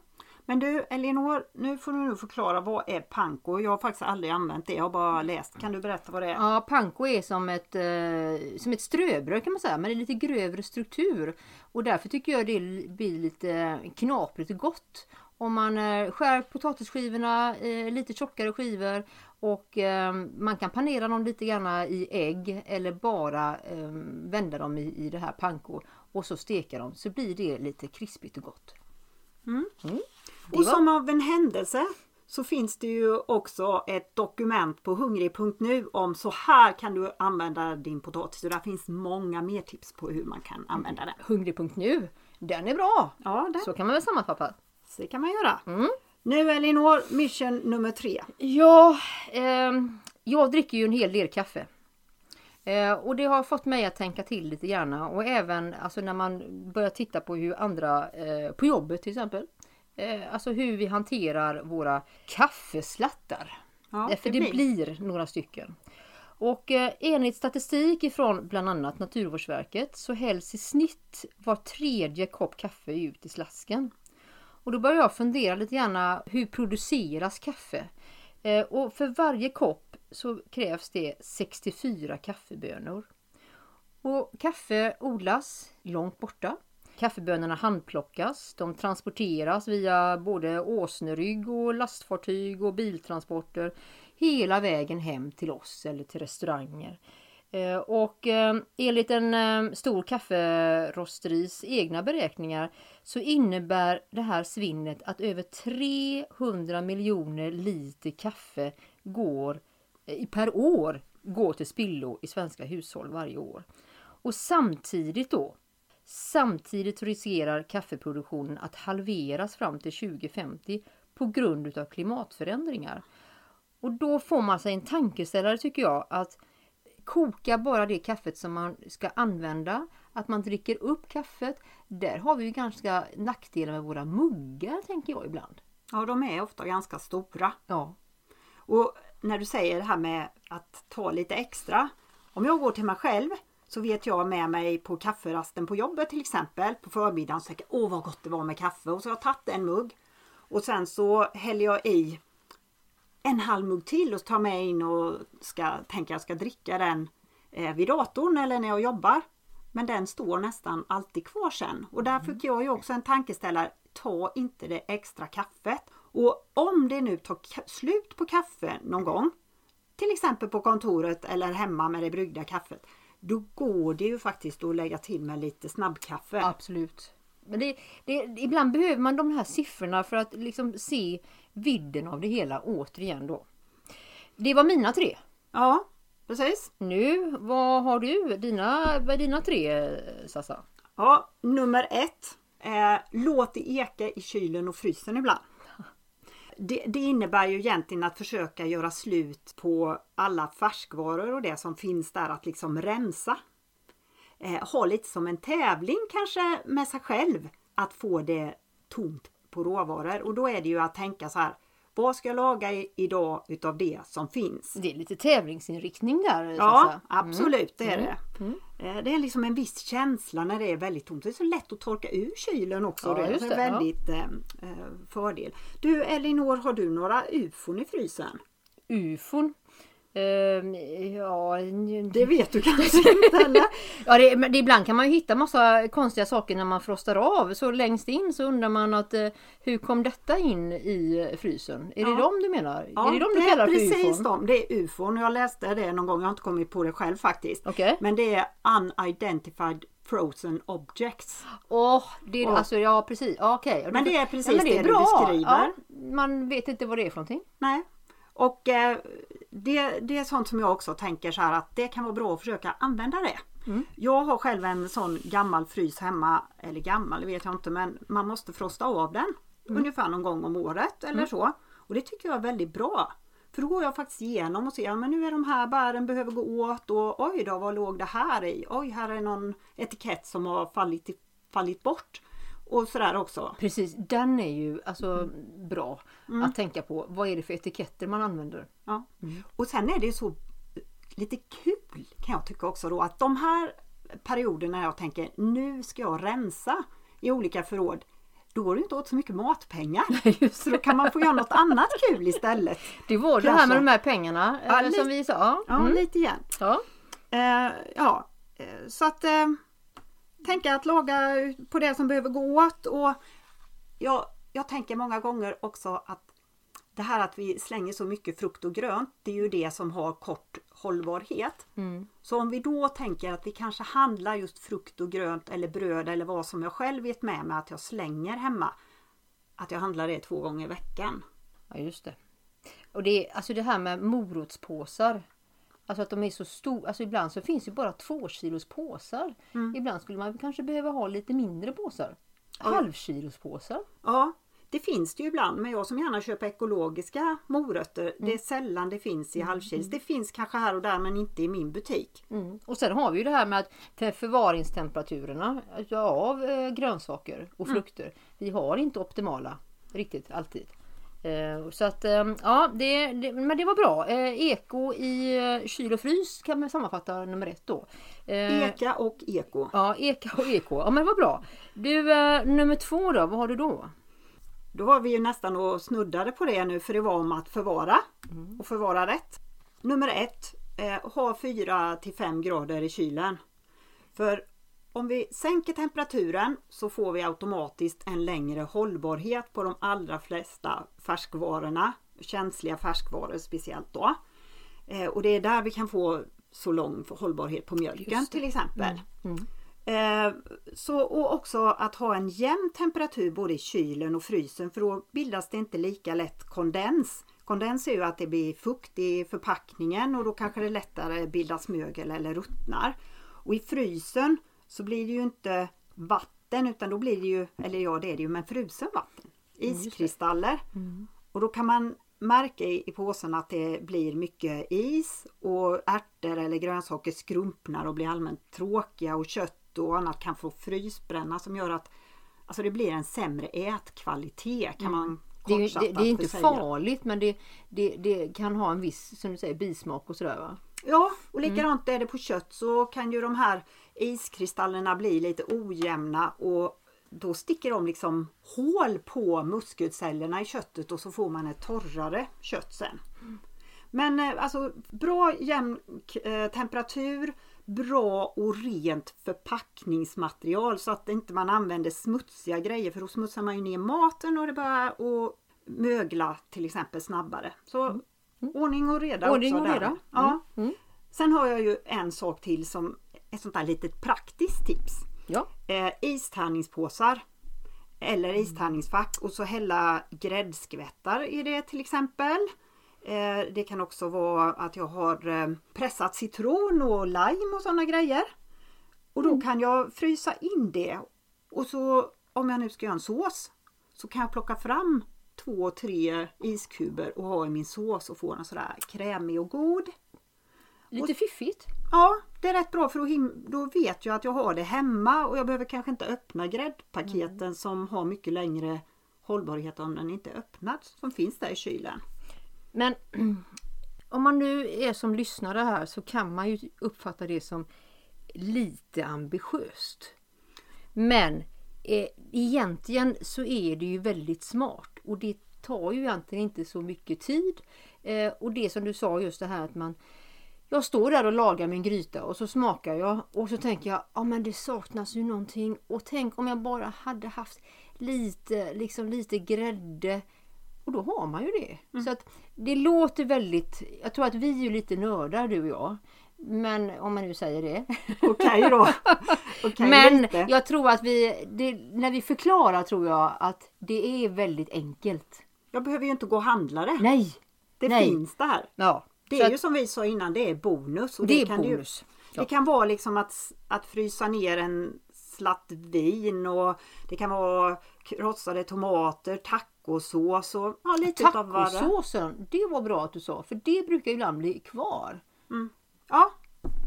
Men du Elinor, nu får du nu förklara vad är panko? Jag har faktiskt aldrig använt det, jag har bara läst. Kan du berätta vad det är? Ja, panko är som ett, eh, som ett ströbröd kan man säga, men det är lite grövre struktur. Och därför tycker jag det blir lite knaprigt och gott. Om man eh, skär potatisskivorna eh, lite tjockare skivor och eh, man kan panera dem lite grann i ägg eller bara eh, vända dem i, i det här panko och så steka dem så blir det lite krispigt och gott. Mm. Mm. Och som av en händelse så finns det ju också ett dokument på hungrig.nu om så här kan du använda din potatis. Och där finns många mer tips på hur man kan använda den. Hungrig.nu, den är bra! Ja, den. Så kan man väl sammanfatta? Så det kan man göra. Mm. Nu Elinor, mission nummer tre. Ja, eh, jag dricker ju en hel del kaffe. Eh, och det har fått mig att tänka till lite grann och även alltså när man börjar titta på hur andra eh, på jobbet till exempel eh, alltså hur vi hanterar våra kaffeslattar. Ja, För det, det blir. blir. några stycken. Och eh, enligt statistik ifrån bland annat Naturvårdsverket så hälls i snitt var tredje kopp kaffe ut i slasken. Och då började jag fundera lite grann, hur produceras kaffe? Eh, och för varje kopp så krävs det 64 kaffebönor. Och kaffe odlas långt borta Kaffebönorna handplockas, de transporteras via både åsnerygg och lastfartyg och biltransporter hela vägen hem till oss eller till restauranger. Eh, och eh, enligt en eh, stor kafferosteris egna beräkningar så innebär det här svinnet att över 300 miljoner liter kaffe går per år går till spillo i svenska hushåll varje år. Och samtidigt då Samtidigt riskerar kaffeproduktionen att halveras fram till 2050 på grund av klimatförändringar. Och då får man sig en tankeställare tycker jag att koka bara det kaffet som man ska använda, att man dricker upp kaffet. Där har vi ju ganska nackdelar med våra muggar tänker jag ibland. Ja, de är ofta ganska stora. Ja. Och när du säger det här med att ta lite extra. Om jag går till mig själv så vet jag med mig på kafferasten på jobbet till exempel på förmiddagen så tänker åh vad gott det var med kaffe och så har jag tagit en mugg och sen så häller jag i en halv mugg till och tar med in och ska tänka jag ska dricka den eh, vid datorn eller när jag jobbar. Men den står nästan alltid kvar sen och där fick jag ju också en tankeställare. Ta inte det extra kaffet. Och om det nu tar slut på kaffe någon gång till exempel på kontoret eller hemma med det bryggda kaffet. Då går det ju faktiskt att lägga till med lite snabbkaffe. Absolut. Men det, det, ibland behöver man de här siffrorna för att liksom se vidden av det hela återigen då. Det var mina tre. Ja, precis. Nu, vad har du? Dina, vad är dina tre Sassa? Ja, nummer ett. Eh, låt det eka i kylen och frysen ibland. Det, det, innebär ju egentligen att försöka göra slut på alla färskvaror och det som finns där att liksom rensa. Eh, ha lite som en tävling kanske med sig själv att få det tomt på råvaror och då är det ju att tänka så här vad ska jag laga idag utav det som finns? Det är lite tävlingsinriktning där. Ja, mm. absolut det är det. Mm. mm. Det är liksom en viss känsla när det är väldigt tomt. Det är så lätt att torka ur kylen också. Ja, det är det, väldigt ja. Eh, eh, fördel. Du Elinor, har du några ufon i frysen? Ufon? Uh, ja, det vet du kanske inte eller? ja, det, det, ibland kan man hitta massa konstiga saker när man frostar av. Så längst in så undrar man att uh, hur kom detta in i frysen? Är ja. det dem du menar? Ja, är det dem du det kallar är precis dem. Det är ufon. Jag läste det någon gång. Jag har inte kommit på det själv faktiskt. Okay. Men det är unidentified frozen objects. Åh, oh, det är oh. alltså ja precis. Okej. Okay. Men det är precis ja, det, är det du beskriver. man vet inte vad det är för någonting. Nej. Och eh, det, det är sånt som jag också tänker så här att det kan vara bra att försöka använda det. Mm. Jag har själv en sån gammal frys hemma, eller gammal det vet jag inte men man måste frosta av den mm. ungefär någon gång om året eller mm. så. Och det tycker jag är väldigt bra. För då går jag faktiskt igenom och ser, ja men nu är de här bären behöver gå åt och oj då vad låg det här i? Oj här är någon etikett som har fallit, fallit bort och sådär också. Precis, den är ju alltså mm. bra mm. att tänka på. Vad är det för etiketter man använder? Ja. Mm. Och sen är det så lite kul kan jag tycka också då att de här perioderna jag tänker nu ska jag rensa i olika förråd då går det inte åt så mycket matpengar. Just så då kan man få göra något annat kul istället. Det var det här med de här pengarna ja, som lite, vi sa. Ja, mm. lite igen. Ja, eh, ja. Eh, så att eh, tänka att laga på det som behöver gå åt och jag, jag tänker många gånger också att det här att vi slänger så mycket frukt och grönt, det är ju det som har kort hållbarhet. Mm. Så om vi då tänker att vi kanske handlar just frukt och grönt eller bröd eller vad som jag själv vet med mig att jag slänger hemma. Att jag handlar det två gånger i veckan. Ja just det. Och det, alltså det här med morotspåsar. Alltså att de är så stora. Alltså ibland så finns det bara två kilos påsar. Mm. Ibland skulle man kanske behöva ha lite mindre påsar. Halvkilos påsar. Ja, det finns det ju ibland men jag som gärna köper ekologiska morötter mm. det är sällan det finns i mm. halvkilos. Det finns kanske här och där men inte i min butik. Mm. Och sen har vi ju det här med att förvaringstemperaturerna av eh, grönsaker och mm. frukter. Vi har inte optimala riktigt alltid. Eh, så att eh, ja, det, det, men det var bra. Eko i kyl och frys kan man sammanfatta nummer ett då. Eka och eko. Ja, eka och eko. Ja men vad bra. Du, nummer två då, vad har du då? Då var vi ju nästan och snuddade på det nu för det var om att förvara mm. och förvara rätt. Nummer ett, eh, ha 4 till 5 grader i kylen. För om vi sänker temperaturen så får vi automatiskt en längre hållbarhet på de allra flesta färskvarorna. Känsliga färskvaror speciellt då. Eh, och det är där vi kan få så lång hållbarhet på mjölken till exempel. Mm. Mm. Eh, så, och också att ha en jämn temperatur både i kylen och frysen för då bildas det inte lika lätt kondens. Kondens är ju att det blir fukt i förpackningen och då kanske det lättare bildas mögel eller ruttnar. Och i frysen så blir det ju inte vatten utan då blir det ju, eller ja det är det ju, men frusen vatten. Mm, Iskristaller. Mm. Och då kan man märka i, i påsen att det blir mycket is och ärtor eller grönsaker skrumpnar och blir allmänt tråkiga och kött och annat kan få frysbränna som gör att alltså det blir en sämre ätkvalitet kan man det, det, det, är inte farligt men det, det, det, kan ha en viss som du säger, bismak och sådär va? Ja, och likadant mm. är det på kött så kan ju de här iskristallerna bli lite ojämna och då sticker de liksom hål på muskelcellerna i köttet och så får man ett torrare kött sen. Mm. Men eh, alltså bra jämn eh, temperatur, bra och rent förpackningsmaterial så att inte man använder smutsiga grejer för då smutsar man ju ner maten och det börjar att mögla till exempel snabbare. Så mm. Ordning och reda Ordning också. och där. reda. Ja. Mm. Sen har jag ju en sak till som ett sånt där litet praktiskt tips. Ja. Eh, istärningspåsar eller istärningsfack och så hälla gräddskvättar i det till exempel. Eh, det kan också vara att jag har eh, pressat citron och lime och sådana grejer. Och då kan jag frysa in det och så om jag nu ska göra en sås så kan jag plocka fram två, tre iskuber och ha i min sås och få den sådär krämig och god. Lite fiffigt. Ja, det är rätt bra för då, då vet jag att jag har det hemma och jag behöver kanske inte öppna gräddpaketen Mm. som har mycket längre hållbarhet om den inte är öppnad som finns där i kylen. Men om man nu är som lyssnare här så kan man ju uppfatta det som lite ambitiöst. Men eh, egentligen så är det ju väldigt smart och det tar ju egentligen inte så mycket tid. Eh, och det som du sa just det här att man jag står där och lagar min gryta och så smakar jag och så tänker jag ja men det saknas ju någonting och tänk om jag bara hade haft lite, liksom lite grädde och då har man ju det. Så att det låter väldigt, jag tror att vi är ju lite nördar du och jag. Men om man nu säger det. Okej då. Okej, Men lite. jag tror att vi, det, när vi förklarar tror jag att det är väldigt enkelt. Jag behöver ju inte gå och handla det. Nej! det nej. finns där. Ja, Det är ju som vi sa innan, det är bonus. Och det är kan bonus. Ja. Det kan vara liksom att, att frysa ner en slatt vin och det kan vara krossade tomater, tacosås och ja, lite utav varje. Tacosåsen, det var bra att du sa för det brukar ibland bli kvar. Ja,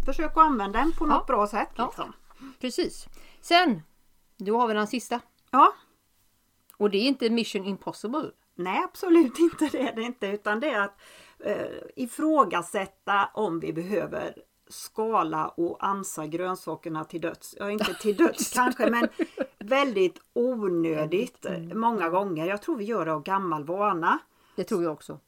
försök att använda den på något Ja. bra sätt. Ja. Liksom. Precis. Sen, då har vi den sista. Ja, Och det är inte mission impossible. nej absolut inte det är det inte utan det är att eh, ifrågasätta om vi behöver skala och ansa grönsakerna till döds. Ja, inte till döds kanske men väldigt onödigt Mm. många gånger. Jag tror vi gör det av gammal vana. Det tror jag också.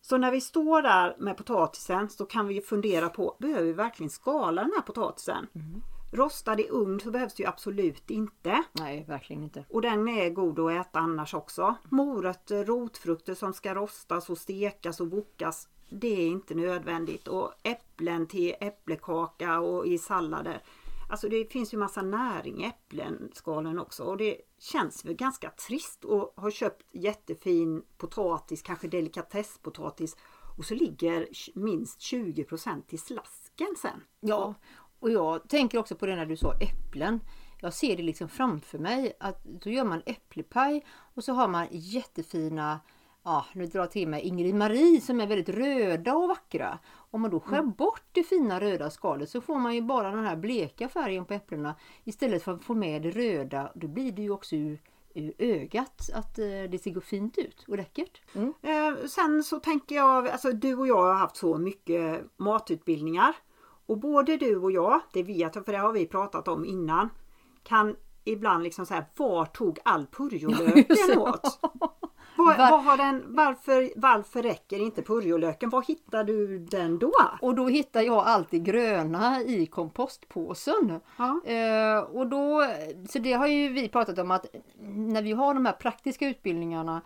Så när vi står där med potatisen så kan vi fundera på, behöver vi verkligen skala den här potatisen? Mm. Rostad i ugn så behövs det ju absolut inte. Nej, verkligen inte. Och den är god att äta annars också. Morötter, rotfrukter som ska rostas och stekas och vokas. Det är inte nödvändigt. Och äpplen till äpplekaka och i sallader. Alltså det finns ju massa näring i äppleskalen också. Och det känns väl ganska trist att ha köpt jättefin potatis, kanske delikatesspotatis. Och så ligger minst 20% i slasken sen. Ja, och jag tänker också på det när du sa äpplen. Jag ser det liksom framför mig att då gör man äpplepaj och så har man jättefina, ja nu drar jag till mig Ingrid Marie som är väldigt röda och vackra. Om man då skär bort det fina röda skalet så får man ju bara den här bleka färgen på äpplena istället för att få med det röda. Då blir det ju också ur, ur ögat att eh, det ser fint ut och läckert. Mm. Eh, sen så tänker jag, alltså du och jag har haft så mycket matutbildningar. Och både du och jag, det vet jag för det har vi pratat om innan, kan ibland liksom säga var tog all purjolöken åt? Var, Var- var har den, varför, varför räcker inte purjolöken? Var hittar du den då? Och då hittar jag alltid gröna i kompostpåsen. Ja. Eh, och då, så det har ju vi pratat om att när vi har de här praktiska utbildningarna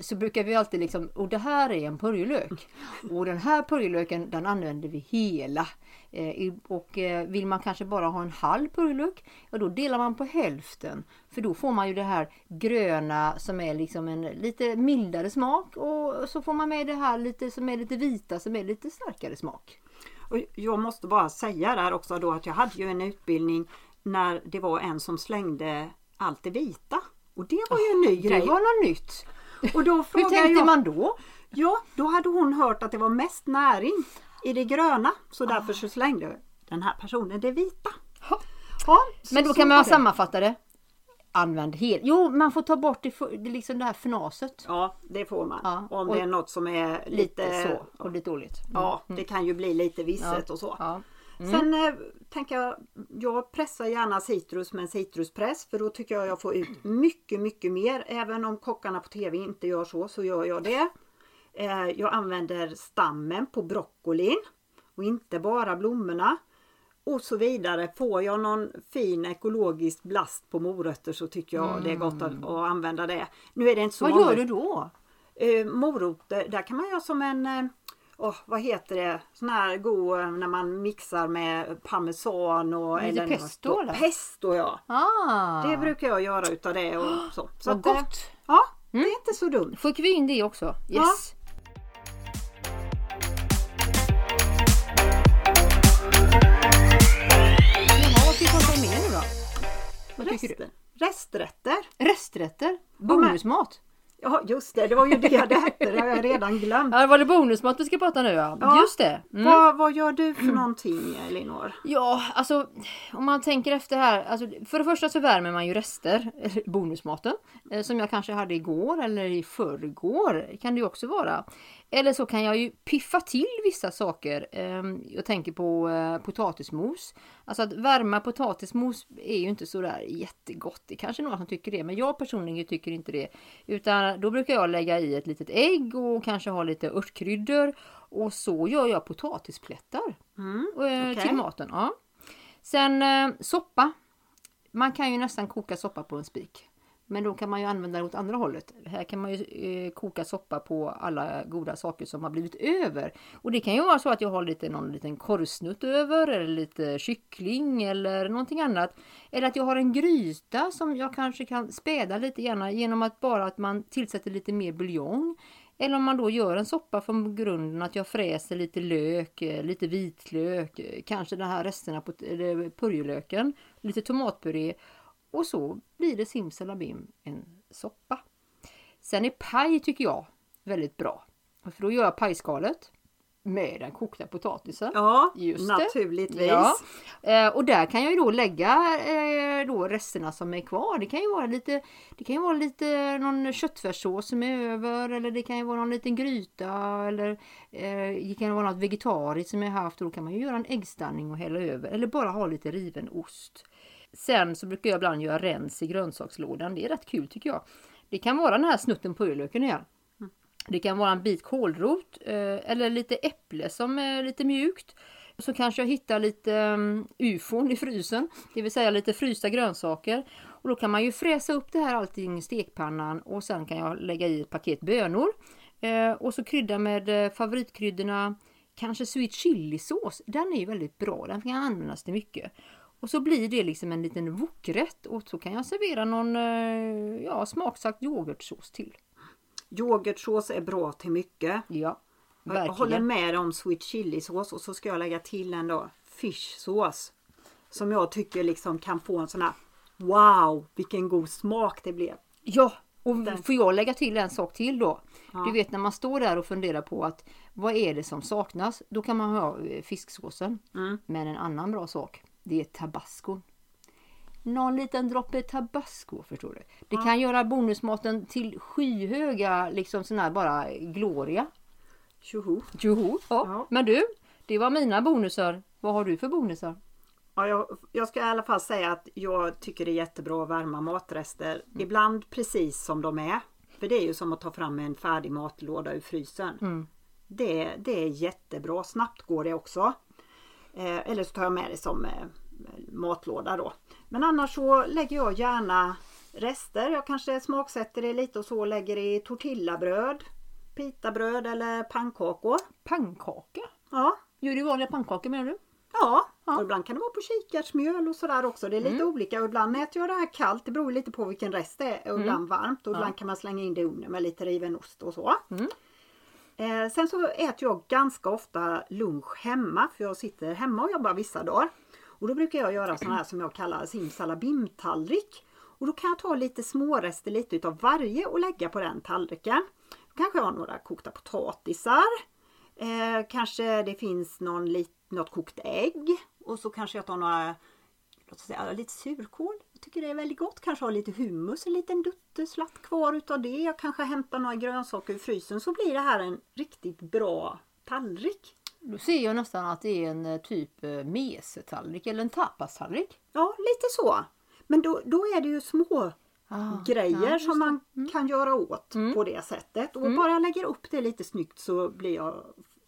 så brukar vi alltid liksom, och det här är en purjolök. Och den här purjolöken den använder vi hela. Eh, och eh, vill man kanske bara ha en halv purjolök, ja då delar man på hälften. För då får man ju det här gröna som är liksom en lite mildare smak och så får man med det här lite som är lite vita som är lite starkare smak. Och jag måste bara säga där också då att jag hade ju en utbildning när det var en som slängde allt det vita. Och det var ju en ny Det grej. var något nytt. Och då Hur tänkte jag, man då? Ja, då hade hon hört att det var mest näring i det gröna. Så därför så slängde den här personen det vita. Ha. Ja, Men då kan man det. sammanfatta det. Använd helt. Jo, man får ta bort det, liksom det här fnaset. Ja, det får man. Ja, Om det är något som är lite... Lite så och lite dåligt. Mm. Ja, det kan ju bli lite visset och så. Ja. Sen eh, tänker jag, jag pressar gärna citrus med en citruspress för då tycker jag jag får ut mycket, mycket mer. Även om kockarna på tv inte gör så, så gör jag det. Eh, jag använder stammen på broccolin och inte bara blommorna. Och så vidare. Får jag någon fin ekologisk blast på morötter så tycker jag det är gott att, att använda det. Nu är det inte så Vad många. gör du då? Eh, morötter, där kan man göra som en eh, oh, vad heter det, sån här god eh, när man mixar med parmesan och eller pesto, något. eller? Pesto ja. Ah, Det brukar jag göra utav det och så. så vad gott! Ja, det är inte så dumt. Fick vi in det också? Yes! Jaha, vad? Resten. Resträtter. Resträtter? Bonusmat? Ja just det, det var ju det det hette. Det har jag redan glömt. Ja, var det bonusmat vi ska prata nu ja? Ja. Just det! Mm. Vad, vad gör du för någonting Elinor? Ja, alltså om man tänker efter här. Alltså, för det första så värmer man ju rester, bonusmaten, eh, som jag kanske hade igår eller i förrgår kan det ju också vara. Eller så kan jag ju piffa till vissa saker. Eh, Jag tänker på eh, potatismos. Alltså att värma potatismos är ju inte sådär jättegott. Det är kanske någon som tycker det, men jag personligen tycker inte det. Utan då brukar jag lägga i ett litet ägg och kanske ha lite örtkryddor. Och så gör jag potatisplättar Mm, eh, okej. till maten. Ja. Sen eh, soppa. Man kan ju nästan koka soppa på en spik. Men då kan man ju använda det åt andra hållet. Här kan man ju eh, koka soppa på alla goda saker som har blivit över. Och det kan ju vara så att jag har lite, någon liten korvsnutt över eller lite kyckling eller någonting annat. Eller att jag har en gryta som jag kanske kan späda lite grann genom att bara att man tillsätter lite mer buljong. Eller om man då gör en soppa från grunden att jag fräser lite lök, eh, lite vitlök, eh, kanske de här resterna på purjolöken, lite tomatpuré och så blir det simsalabim en soppa. Sen är paj tycker jag väldigt bra. För då gör jag pajskalet med den kokta potatisen. Ja, Just naturligtvis. Ja. Eh, och där kan jag ju då lägga eh, då resterna som är kvar. Det kan ju vara lite, det kan ju vara lite någon köttfärssås som är över eller det kan ju vara någon liten gryta eller eh, det kan vara något vegetariskt som jag haft och då kan man ju göra en äggstanning och hälla över eller bara ha lite riven ost. Sen så brukar jag ibland göra rens i grönsakslådan. Det är rätt kul tycker jag. Det kan vara den här snutten purjolöken igen. Det kan vara en bit kålrot eh, eller lite äpple som är lite mjukt. Så kanske jag hittar lite um, ufon i frysen, det vill säga lite frysta grönsaker. Och då kan man ju fräsa upp det här allting i stekpannan och sen kan jag lägga i ett paket bönor. Eh, och så krydda med eh, favoritkryddorna, kanske sweet chilisås. Den är ju väldigt bra, den kan användas till mycket. Och så blir det liksom en liten wokrätt och så kan jag servera någon eh, ja, smaksatt yoghurtsås till. Yoghurtsås är bra till mycket. Ja, Jag håller verkligen. med om sweet chilisås och så ska jag lägga till en då fishsås. Som jag tycker liksom kan få en sån här Wow vilken god smak det blev. Ja, och Den. får jag lägga till en sak till då? Ja. Du vet när man står där och funderar på att vad är det som saknas? Då kan man ha eh, fisksåsen. Mm. Men en annan bra sak, det är tabascon. Någon liten droppe tabasco förstår du. Det kan göra bonusmaten till skyhöga liksom sån här bara gloria. Tjoho! Joho, ja. Ja. Men du, det var mina bonusar. Vad har du för bonusar? Ja, jag, jag ska i alla fall säga att jag tycker det är jättebra att värma matrester. Mm. Ibland precis som de är. För det är ju som att ta fram en färdig matlåda ur frysen. Mm. Det, det är jättebra. Snabbt går det också. Eh, eller så tar jag med det som eh, matlåda då. Men annars så lägger jag gärna rester. Jag kanske smaksätter det lite och så lägger det i tortillabröd, pitabröd eller pannkakor. Pannkaka? Ja, Gör du vanliga pannkakor menar du? Ja, Ja. och ibland kan det vara på kikärtsmjöl och sådär också. Det är lite olika och ibland äter jag det här kallt. Det beror lite på vilken rest det är. Och ibland varmt och ibland kan man slänga in det i ugnen med lite riven ost och så. Mm. Eh, sen så äter jag ganska ofta lunch hemma för jag sitter hemma och jobbar vissa dagar. Och då brukar jag göra sådana här som jag kallar simsalabim-tallrik. Och då kan jag ta lite smårester, lite utav varje och lägga på den tallriken. Då kanske jag har några kokta potatisar. Eh, kanske det finns någon, lit- något kokt ägg. Och så kanske jag tar några låt oss säga, lite surkål. Tycker det är väldigt gott. Kanske ha lite hummus, en liten dutteslatt kvar utav det. Jag kanske hämtar några grönsaker ur frysen så blir det här en riktigt bra tallrik. Då ser jag nästan att det är en eh, typ eh, mesetallrik eller en tapastallrik. Ja, lite så. Men då, då är det ju små Ah, grejer ja, som man kan göra åt på det sättet. Och bara jag lägger upp det lite snyggt så blir jag,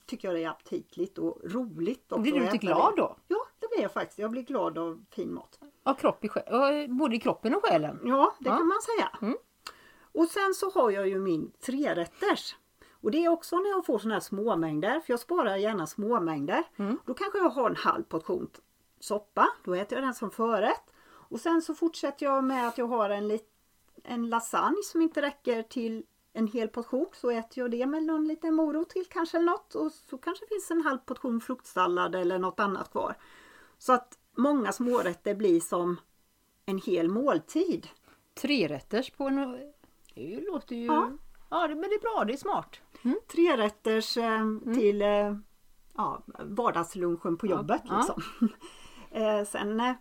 tycker jag det är aptitligt och roligt. Blir du lite äta glad det. då? Ja, det blir jag faktiskt. Jag blir glad av fin mat. Ja, kropp i själ, ja, både i kroppen och själen. Ja, det Ja. kan man säga. Mm. Och sen så har jag ju min trerätters. Och det är också när jag får såna här småmängder, för jag sparar gärna småmängder. Då kanske jag har en halv portion soppa, då äter jag den som förrätt. Och sen så fortsätter jag med att jag har en, lit, en lasagne som inte räcker till en hel portion. Så äter jag det med någon liten morot till kanske eller något. Och så kanske finns en halv portion fruktsallad eller något annat kvar. Så att många smårätter blir som en hel måltid. Trerätters på en... Det låter ju... Ja. Ja, det, men det är bra, det är smart. Trerätters eh, till eh, ja, vardagslunchen på jobbet. Ja. Liksom. eh, sen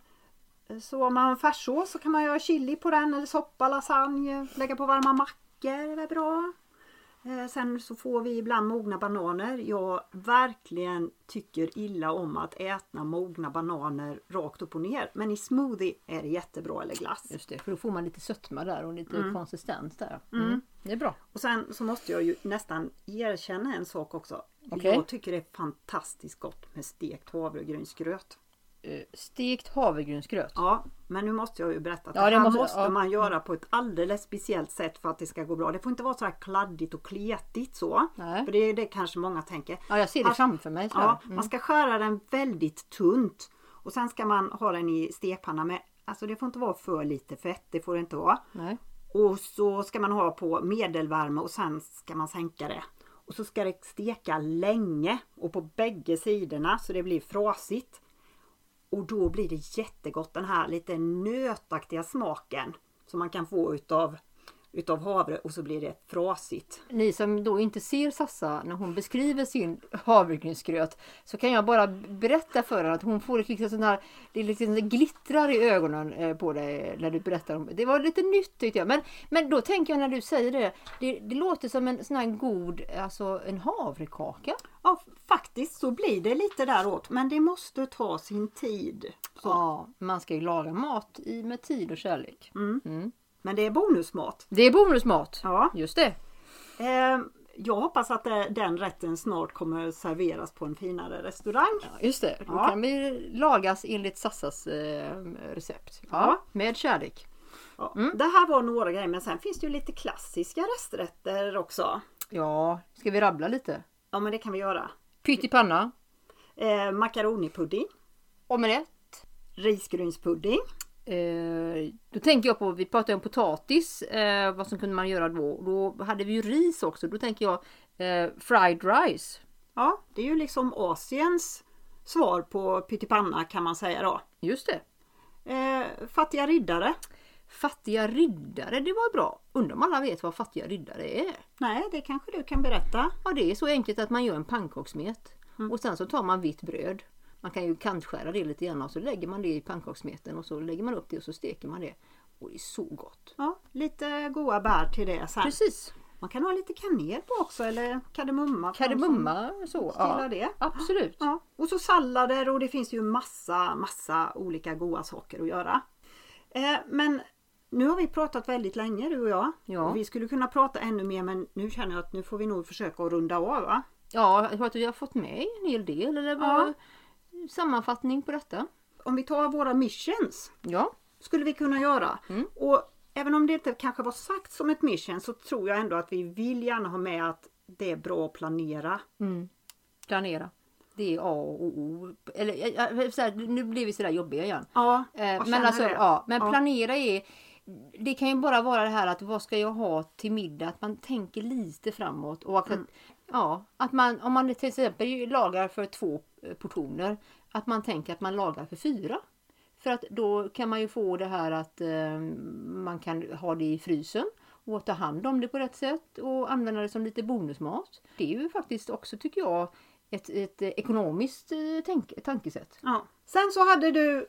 så om man har färssås så kan man göra chili på den eller soppa, lasagne, lägga på varma mackor. Det är bra. Eh, sen så får vi ibland mogna bananer. Jag verkligen tycker illa om att äta mogna bananer rakt upp och ner. Men i smoothie är det jättebra eller glass. Just det, för då får man lite sötma där och lite konsistens där. Mm. Det är bra. Och sen så måste jag ju nästan erkänna en sak också. Okej. Jag tycker det är fantastiskt gott med stekt havregrynsgröt. Eh, Stekt havregrynsgröt. Ja, men nu måste jag ju berätta att Ja, det det här måste- måste, ja. man göra på ett alldeles speciellt sätt för att det ska gå bra. Det får inte vara så här kladdigt och kletigt så. Nej. För det är det kanske många tänker. Ja, jag ser det Alltså, framför mig. här. Ja, man ska skära den väldigt tunt. Och sen ska man ha den i stekpanna med, alltså det får inte vara för lite fett, det får det inte vara. Nej. Och så ska man ha på medelvärme och sen ska man sänka det. Och så ska det steka länge och på bägge sidorna så det blir frasigt. Och då blir det jättegott. Den här lite nötaktiga smaken som man kan få utav, utav havre och så blir det frasigt. Ni som då inte ser Sassa när hon beskriver sin havregrynsgröt så kan jag bara berätta för henne att hon får liksom sån här, det liksom glittrar i ögonen eh, på dig när du berättar om det. var lite nytt tyckte jag. Men, men då tänker jag när du säger det, det, det låter som en sån här god, alltså en havrekaka. Ja, faktiskt så blir det lite däråt men det måste ta sin tid. Så. Ja, man ska ju laga mat i, med tid och kärlek. Men det är bonusmat. Det är bonusmat. Ja. Just det. Eh, jag hoppas att eh, den rätten snart kommer serveras på en finare restaurang. Ja, Just det, då Ja. kan vi lagas enligt Sassas eh, recept. Ja, Ja. Med kärlek. Mm. Det här var några grejer men sen finns det ju lite klassiska resträtter också. Ja, ska vi rabbla lite? Ja men det kan vi göra. Pyttipanna, Eh, makaronipudding, omelett. risgrynspudding, Eh, då tänker jag på, vi pratade om potatis, eh, vad som kunde man göra då? Då hade vi ju ris också. Då tänker jag eh, fried rice. ja det är ju liksom Asiens svar på pyttipanna kan man säga då. Just det. Fattiga riddare, Fattiga riddare, det var bra. Undrar om alla vet vad fattiga riddare är? nej det kanske du kan berätta. Ja, det är så enkelt att man gör en pannkakssmet och sen så tar man vitt bröd. Man kan ju kantskära det lite grann och så lägger man det i pannkakssmeten och så lägger man upp det och så steker man det. Och det är så gott. Ja, lite goda bär till det sen. Precis. Man kan ha lite kanel på också eller kardemumma. Kardemumma så. Ja, det. absolut. Ja, och så sallader och det finns ju massa, massa olika goda saker att göra. Eh, men nu har vi pratat väldigt länge du och jag. Ja. Och vi skulle kunna prata ännu mer men nu känner jag att nu får vi nog försöka att runda av va? Ja, jag tror att vi har fått med en hel del. Eller vad sammanfattning på detta? Om vi tar våra missions Ja, skulle vi kunna göra. Mm. Och även om det inte kanske var sagt som ett mission så tror jag ändå att vi vill gärna ha med att det är bra att planera. planera. Det är A och O. Eller, jag- så här, nu blir vi sådär jobbiga igen. Ja, Eh, men alltså, det. ja, men Ja. planera är det kan ju bara vara det här att vad ska jag ha till middag? Att man tänker lite framåt. Och att, Mm. Ja, att man, om man till exempel lagar för två eh, portioner. Att man tänker att man lagar för fyra. För att då kan man ju få det här att eh, man kan ha det i frysen. Och ta hand om det på rätt sätt och använda det som lite bonusmat. Det är ju faktiskt också tycker jag ett, ett eh, ekonomiskt eh, tänk, tankesätt. Ja. Sen så hade du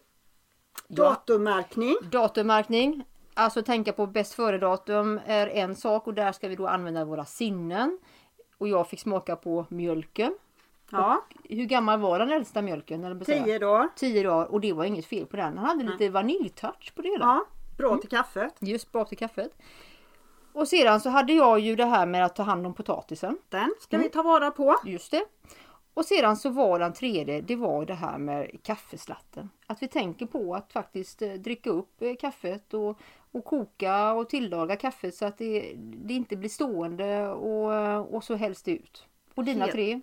datummärkning. Datummärkning. Alltså tänka på bäst före datum är en sak och där ska vi då använda våra sinnen. Och jag fick smaka på mjölken. Ja, Hur gammal var den äldsta mjölken? Eller tio dagar. Tio dagar och det var inget fel på den. Han hade lite vaniljtouch på det hela. Ja, bra till kaffet. Just bak till kaffet. Och sedan så hade jag ju det här med att ta hand om potatisen. Den ska vi ta vara på. Just det. Och sedan så var den tredje, det var det här med kaffeslatten. Att vi tänker på att faktiskt eh, dricka upp eh, kaffet och, och koka och tillaga kaffet så att det, det inte blir stående och, och så helst ut. Och dina tre?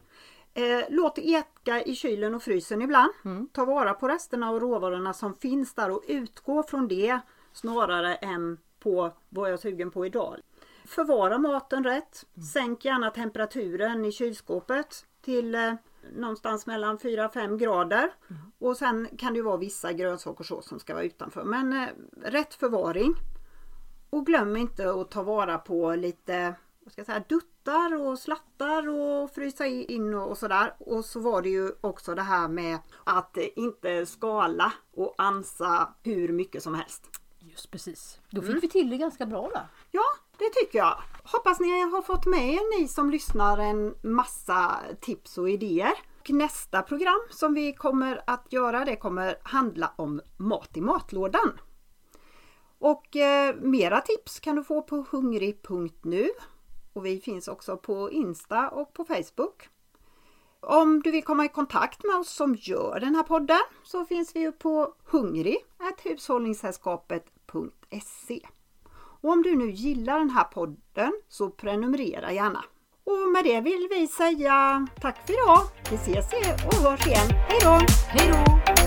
Eh, låt det eka i kylen och frysen ibland. Ta vara på resterna och råvarorna som finns där och utgå från det snarare än på vad jag är sugen på idag. Förvara maten rätt. Sänk gärna temperaturen i kylskåpet till eh, någonstans mellan 4-5 grader. Och sen kan det vara vissa grönsakssås som ska vara utanför. Men eh, rätt förvaring. Och glöm inte att ta vara på lite vad ska jag säga, duttar och slattar och frysa in och, och sådär. Och så var det ju också det här med att inte skala och ansa hur mycket som helst. Just precis. Då fick vi till det ganska bra där. Ja, det tycker jag. Hoppas ni har fått med er, ni som lyssnar, en massa tips och idéer. Och nästa program som vi kommer att göra det kommer handla om mat i matlådan. Och eh, mera tips kan du få på hungrig.nu och vi finns också på Insta och på Facebook. Om du vill komma i kontakt med oss som gör den här podden så finns vi på hungrig.hushållningssällskapet.se. Och om du nu gillar den här podden så prenumerera gärna. Och med det vill vi säga tack för idag. Vi ses och hörs igen. Hej då! Hej då!